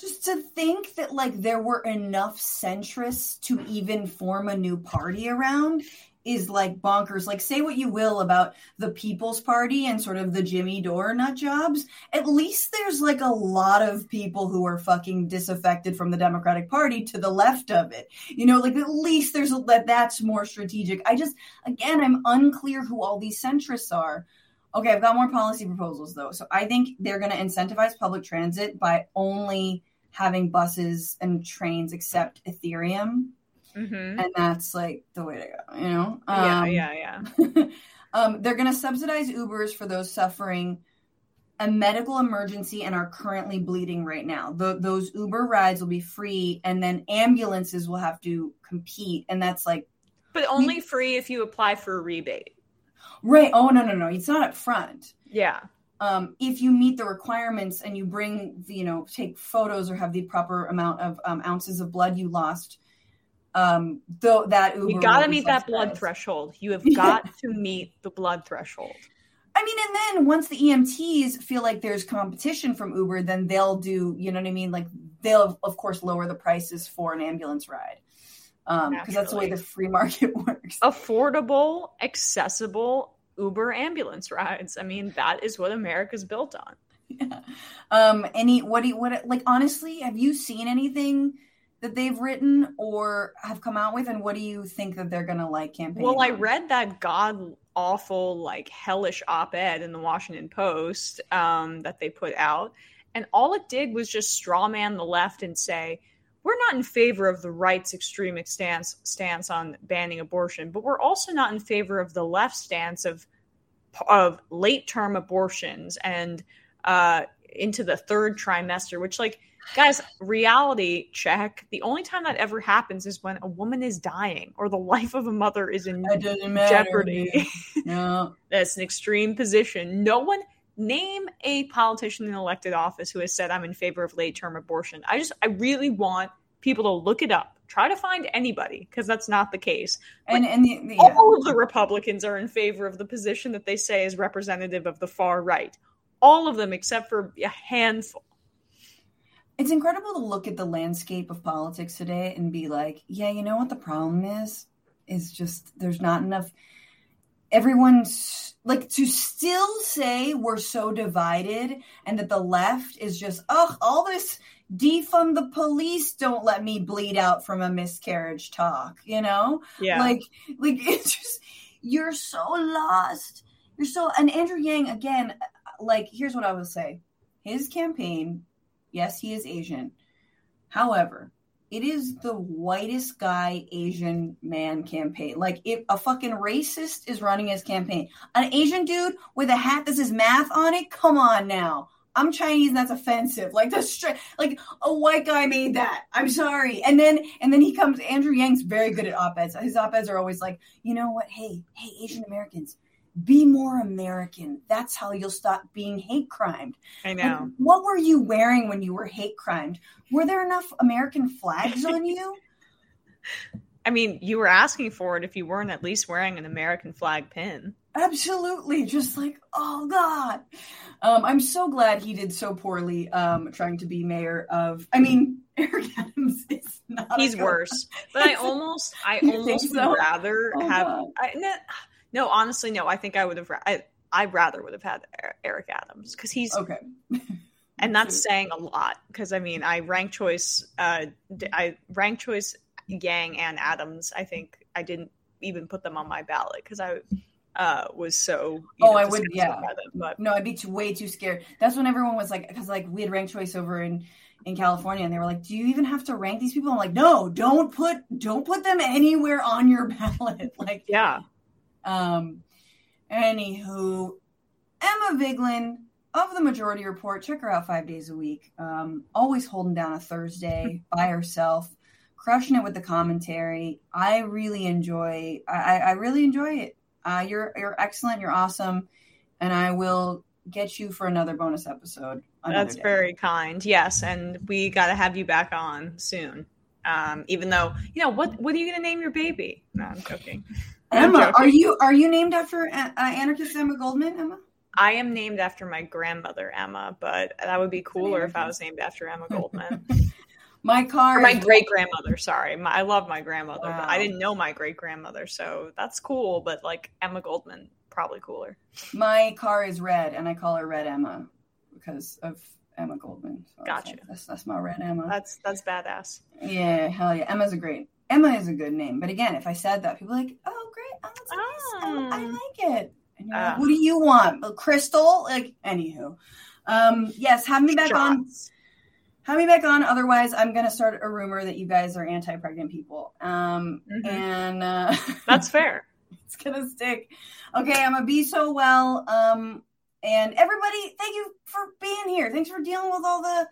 just to think that like there were enough centrists to even form a new party around is like bonkers. Like, say what you will about the People's Party and sort of the Jimmy Dore nut jobs. At least there's like a lot of people who are fucking disaffected from the Democratic Party to the left of it. You know, like at least there's that that's more strategic. I just, again, I'm unclear who all these centrists are. Okay, I've got more policy proposals though. So I think they're going to incentivize public transit by only having buses and trains accept Ethereum Mm-hmm. and that's like the way to go you know yeah, Um, yeah, yeah. um, they're going to subsidize ubers for those suffering a medical emergency and are currently bleeding right now Tho- those uber rides will be free and then ambulances will have to compete and that's like But only free if you apply for a rebate. Right oh no no no it's not up front Yeah. um, if you meet the requirements and you bring, you know, take photos or have the proper amount of um, ounces of blood you lost, um, though that Uber You got to meet that blood threshold. You have got to meet the blood threshold. I mean, and then once the EMTs feel like there's competition from Uber, then they'll do, you know what I mean? Like they'll, of course, lower the prices for an ambulance ride because that's the way the free market works. Affordable, accessible Uber ambulance rides. I mean, that is what America's built on. Yeah. Um, any what do you what like honestly, have you seen anything that they've written or have come out with, and what do you think that they're gonna like campaign? Well, I read that god awful, like hellish op ed in the Washington Post um, that they put out. And all it did was just strawman the left and say, we're not in favor of the right's extreme stance, stance on banning abortion, but we're also not in favor of the left stance of, of late term abortions and uh, into the third trimester, which, like, guys, reality check. The only time that ever happens is when a woman is dying or the life of a mother is in matter. jeopardy. No. That's an extreme position. No one name a politician in elected office who has said I'm in favor of late term abortion. I just I really want people to look it up. Try to find anybody because that's not the case. And and the, the- yeah. All of the Republicans are in favor of the position that they say is representative of the far right. All of them except for a handful. it's incredible to look at the landscape of politics today and be like, yeah, you know what the problem is? Is just there's not enough. Everyone's like to still say we're so divided and that the left is just, oh, all this defund the police, don't let me bleed out from a miscarriage talk, you know? Yeah. Like, like it's just you're so lost. You're so and Andrew Yang again. Like, here's what I will say: his campaign, yes, he is Asian. However, it is the whitest guy Asian man campaign. Like, if a fucking racist is running his campaign, an Asian dude with a hat that says math on it, come on now. I'm Chinese and that's offensive. Like that's straight, like a white guy made that. I'm sorry. And then and then he comes. Andrew Yang's very good at op-eds. His op-eds are always like, you know what? Hey, hey, Asian Americans, be more American. That's how you'll stop being hate crimed. I And know. what were you wearing when you were hate crimed? Were there enough American flags on you? I mean, you were asking for it if you weren't at least wearing an American flag pin. Absolutely. Just like, oh God. Um, I'm so glad he did so poorly um, trying to be mayor of. I mean, Eric Adams is not. He's good- worse. But I almost, I You think almost so? would rather Oh, have. God. I, no, honestly, no. I think I would have. ra- I, I rather would have had Er- Eric Adams because he's, Okay. and that's saying a lot. Because I mean, I rank choice, uh, I rank choice Yang and Adams. I think I didn't even put them on my ballot because I uh, was so. Oh, know, I would- yeah. them. But No, I'd be too, way too scared. That's when everyone was like, because like we had ranked choice over in in California, and they were like, "Do you even have to rank these people?" I'm like, "No, don't put don't put them anywhere on your ballot." like, yeah, Um, anywho, Emma Vigeland of the Majority Report. Check her out five days a week. Um, always holding down a Thursday by herself, crushing it with the commentary. I really enjoy. I, I really enjoy it. Uh, you're you're excellent. You're awesome, and I will get you for another bonus episode. another That's day. very kind. Yes, and we got to have you back on soon. Um, even though you know what, what are you going to name your baby? No, I'm joking. Emma, are you are you named after uh, anarchist Emma Goldman? Emma. I am named after my grandmother Emma, but that would be cooler if I was named after Emma Goldman. My car. Or my great grandmother. Sorry, my, I love my grandmother, but I didn't know my great grandmother, so that's cool. But like Emma Goldman, probably cooler. My car is red, and I call her Red Emma because of Emma Goldman. So Gotcha. like, That's that's my Red Emma. That's that's badass. Yeah, hell yeah. Emma's a great. Emma is a good name, but again, if I said that, people are like, "Oh, great, oh, that's nice. Oh, I Ah. like it." And you're like, Ah. "What do you want, a crystal?" Like, anywho, um, yes, have me back on. Have me back on. Otherwise, I'm gonna start a rumor that you guys are anti-pregnant people. Um, Mhm. and uh, That's fair. it's gonna stick. Okay, I'm gonna be so well. Um, and everybody, thank you for being here. Thanks for dealing with all the,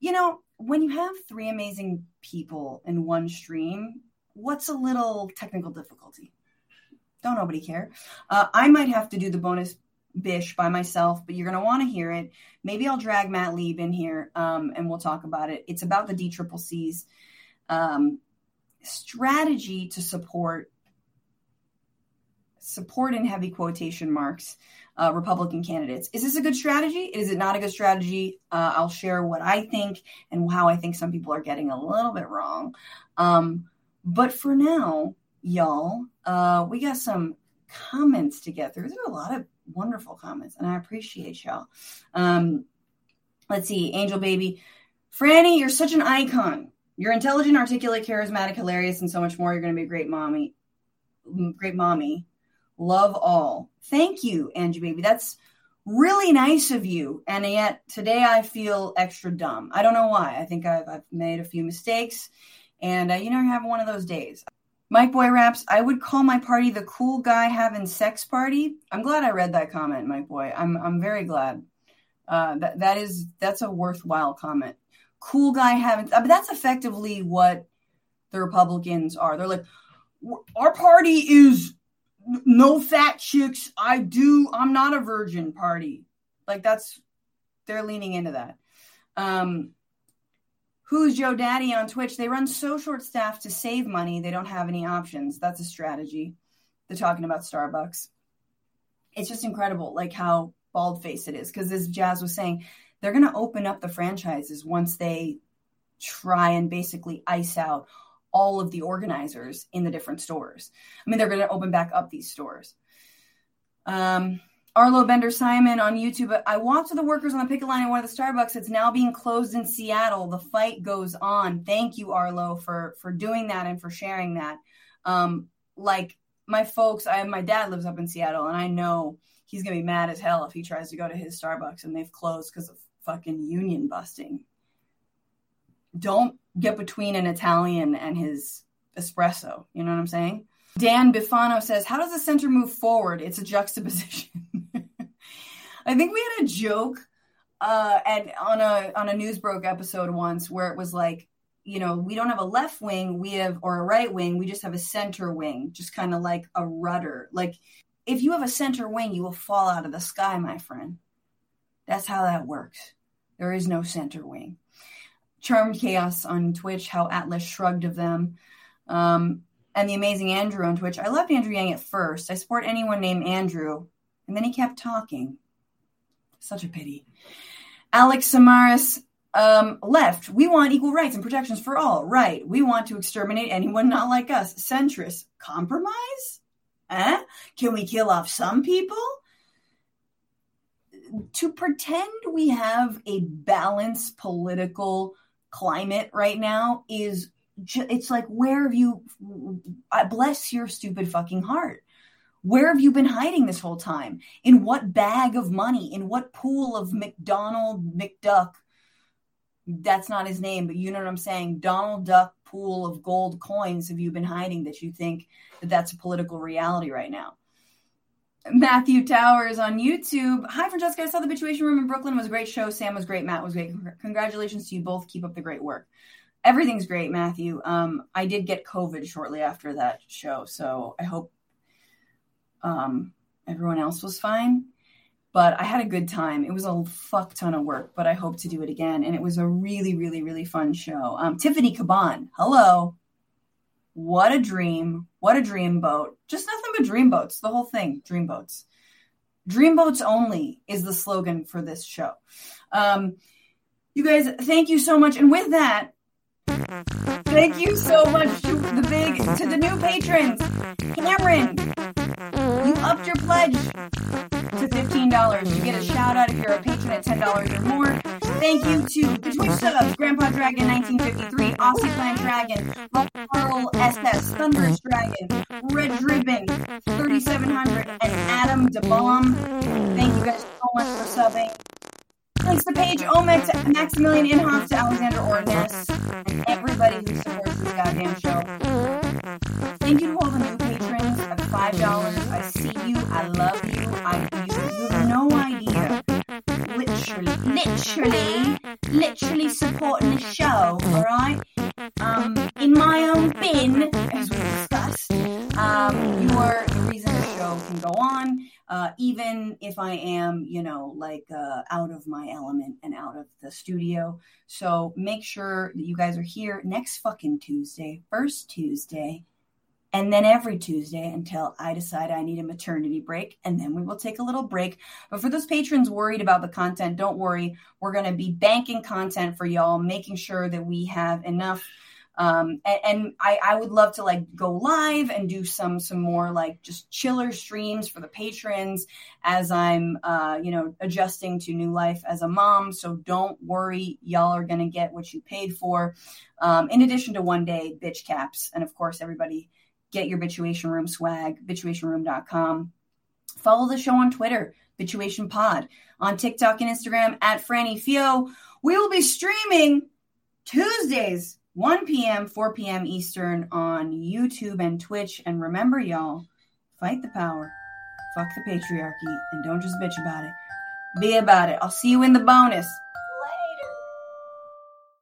you know, when you have three amazing people in one stream, what's a little technical difficulty? Don't nobody care. Uh, I might have to do the bonus bish by myself, but you're gonna want to hear it. Maybe I'll drag Matt Lieb in here, um, and we'll talk about it. It's about the D Triple C's um, strategy to support support in heavy quotation marks uh, Republican candidates. Is this a good strategy? Is it not a good strategy? Uh, I'll share what I think and how I think some people are getting a little bit wrong. Um, but for now, y'all, uh, we got some comments to get through. There are a lot of wonderful comments, and I appreciate y'all. Um, let's see, Angel Baby. Franny, you're such an icon. You're intelligent, articulate, charismatic, hilarious, and so much more. You're going to be a great mommy. Great mommy. Love all. Thank you, Angie Baby. That's really nice of you. And yet today I feel extra dumb. I don't know why. I think I've, I've made a few mistakes. And, uh, you know, you're having one of those days. Mike Boy Raps, I would call my party the cool guy having sex party. I'm glad I read that comment, Mike Boy. I'm, I'm very glad. Uh, that, that is, that's a worthwhile comment. Cool guy having, I mean, that's effectively what the Republicans are. They're like, our party is no fat chicks. I do. I'm not a virgin party. Like that's they're leaning into that. Um, who's Joe Daddy on Twitch? They run so short staffed to save money. They don't have any options. That's a strategy. They're talking about Starbucks. It's just incredible, like how bald faced it is. Because as Jaz was saying, they're going to open up the franchises once they try and basically ice out all of the organizers in the different stores. I mean, they're going to open back up these stores. Um, Arlo Bender Simon on YouTube. I walked to the workers on the picket line in one of the Starbucks. It's now being closed in Seattle. The fight goes on. Thank you, Arlo, for for doing that and for sharing that. Um, like my folks, I my dad lives up in Seattle, and I know he's gonna be mad as hell if he tries to go to his Starbucks and they've closed because of fucking union busting. Don't get between an Italian and his espresso. You know what I'm saying? Dan Bifano says, How does the center move forward? It's a juxtaposition. I think we had a joke uh, and on a on a Newsbroke episode once where it was like, you know, we don't have a left wing, we have or a right wing, we just have a center wing, just kind of like a rudder. Like if you have a center wing, you will fall out of the sky, my friend. That's how that works. There is no center wing. Charmed Chaos on Twitch, how Atlas shrugged of them. Um, and the amazing Andrew on Twitch. I loved Andrew Yang at first. I support anyone named Andrew. And then he kept talking. Such a pity. Alex Samaras um, left. We want equal rights and protections for all. Right. We want to exterminate anyone not like us. Centrist. Compromise? Eh? Can we kill off some people? To pretend we have a balanced political climate right now is it's like where have you I bless your stupid fucking heart. Where have you been hiding this whole time? In what bag of money? In what pool of mcdonald mcduck? That's not his name but you know what i'm saying? Donald duck pool of gold coins have you been hiding that you think that that's a political reality right now Matthew Towers on YouTube. Hi, Francesca. I saw the Bitchuation Room in Brooklyn. It was a great show. Sam was great. Matt was great. Congratulations to you both. Keep up the great work. Everything's great, Matthew. Um, I did get COVID shortly after that show, so I hope um, everyone else was fine. But I had a good time. It was a fuck ton of work, but I hope to do it again. And it was a really, really, really fun show. Um, Tiffany Caban, hello. What a dream. What a dream boat. Just nothing but dream boats. The whole thing, dream boats. Dream boats only is the slogan for this show. Um, you guys, thank you so much. And with that, Thank you so much to the big to the new patrons. Cameron, upped your pledge to $15. You get a shout out if you're a patron at $10 or more. Thank you to the Twitch subs, Grandpa Dragon 1953, Aussie Plant Dragon, Carl SS, Thunderous Dragon, Red Ribbon 3700, and Adam DeBomb. Thank you guys so much for subbing. Thanks to Paige to Maximilian Inhofe, to Alexander Ornes, and everybody who supports this goddamn show. Thank you to all the new patrons of five dollars. I see you. I love you. I you, you have no idea. Literally, literally, literally supporting the show. All right. Um, in my own bin, as we discussed. Um, you are the reason the show can go on uh, even if I am, you know, like uh, out of my element and out of the studio. So make sure that you guys are here next fucking Tuesday, first Tuesday, and then every Tuesday until I decide I need a maternity break, and then we will take a little break. But for those patrons worried about the content, don't worry. We're going to be banking content for y'all, making sure that we have enough um, and, and I, I would love to like go live and do some some more like just chiller streams for the patrons as I'm uh, you know adjusting to new life as a mom. So don't worry, y'all are gonna get what you paid for. Um, in addition to one day bitch caps, and of course everybody get your Bitchuation Room swag, bitchuationroom.com. Follow the show on Twitter, Bitchuation Pod, on TikTok and Instagram at Franny Fio. We will be streaming Tuesdays 1 p.m., 4 p.m. Eastern on YouTube and Twitch. And remember, y'all, fight the power, fuck the patriarchy, and don't just bitch about it. Be about it. I'll see you in the bonus.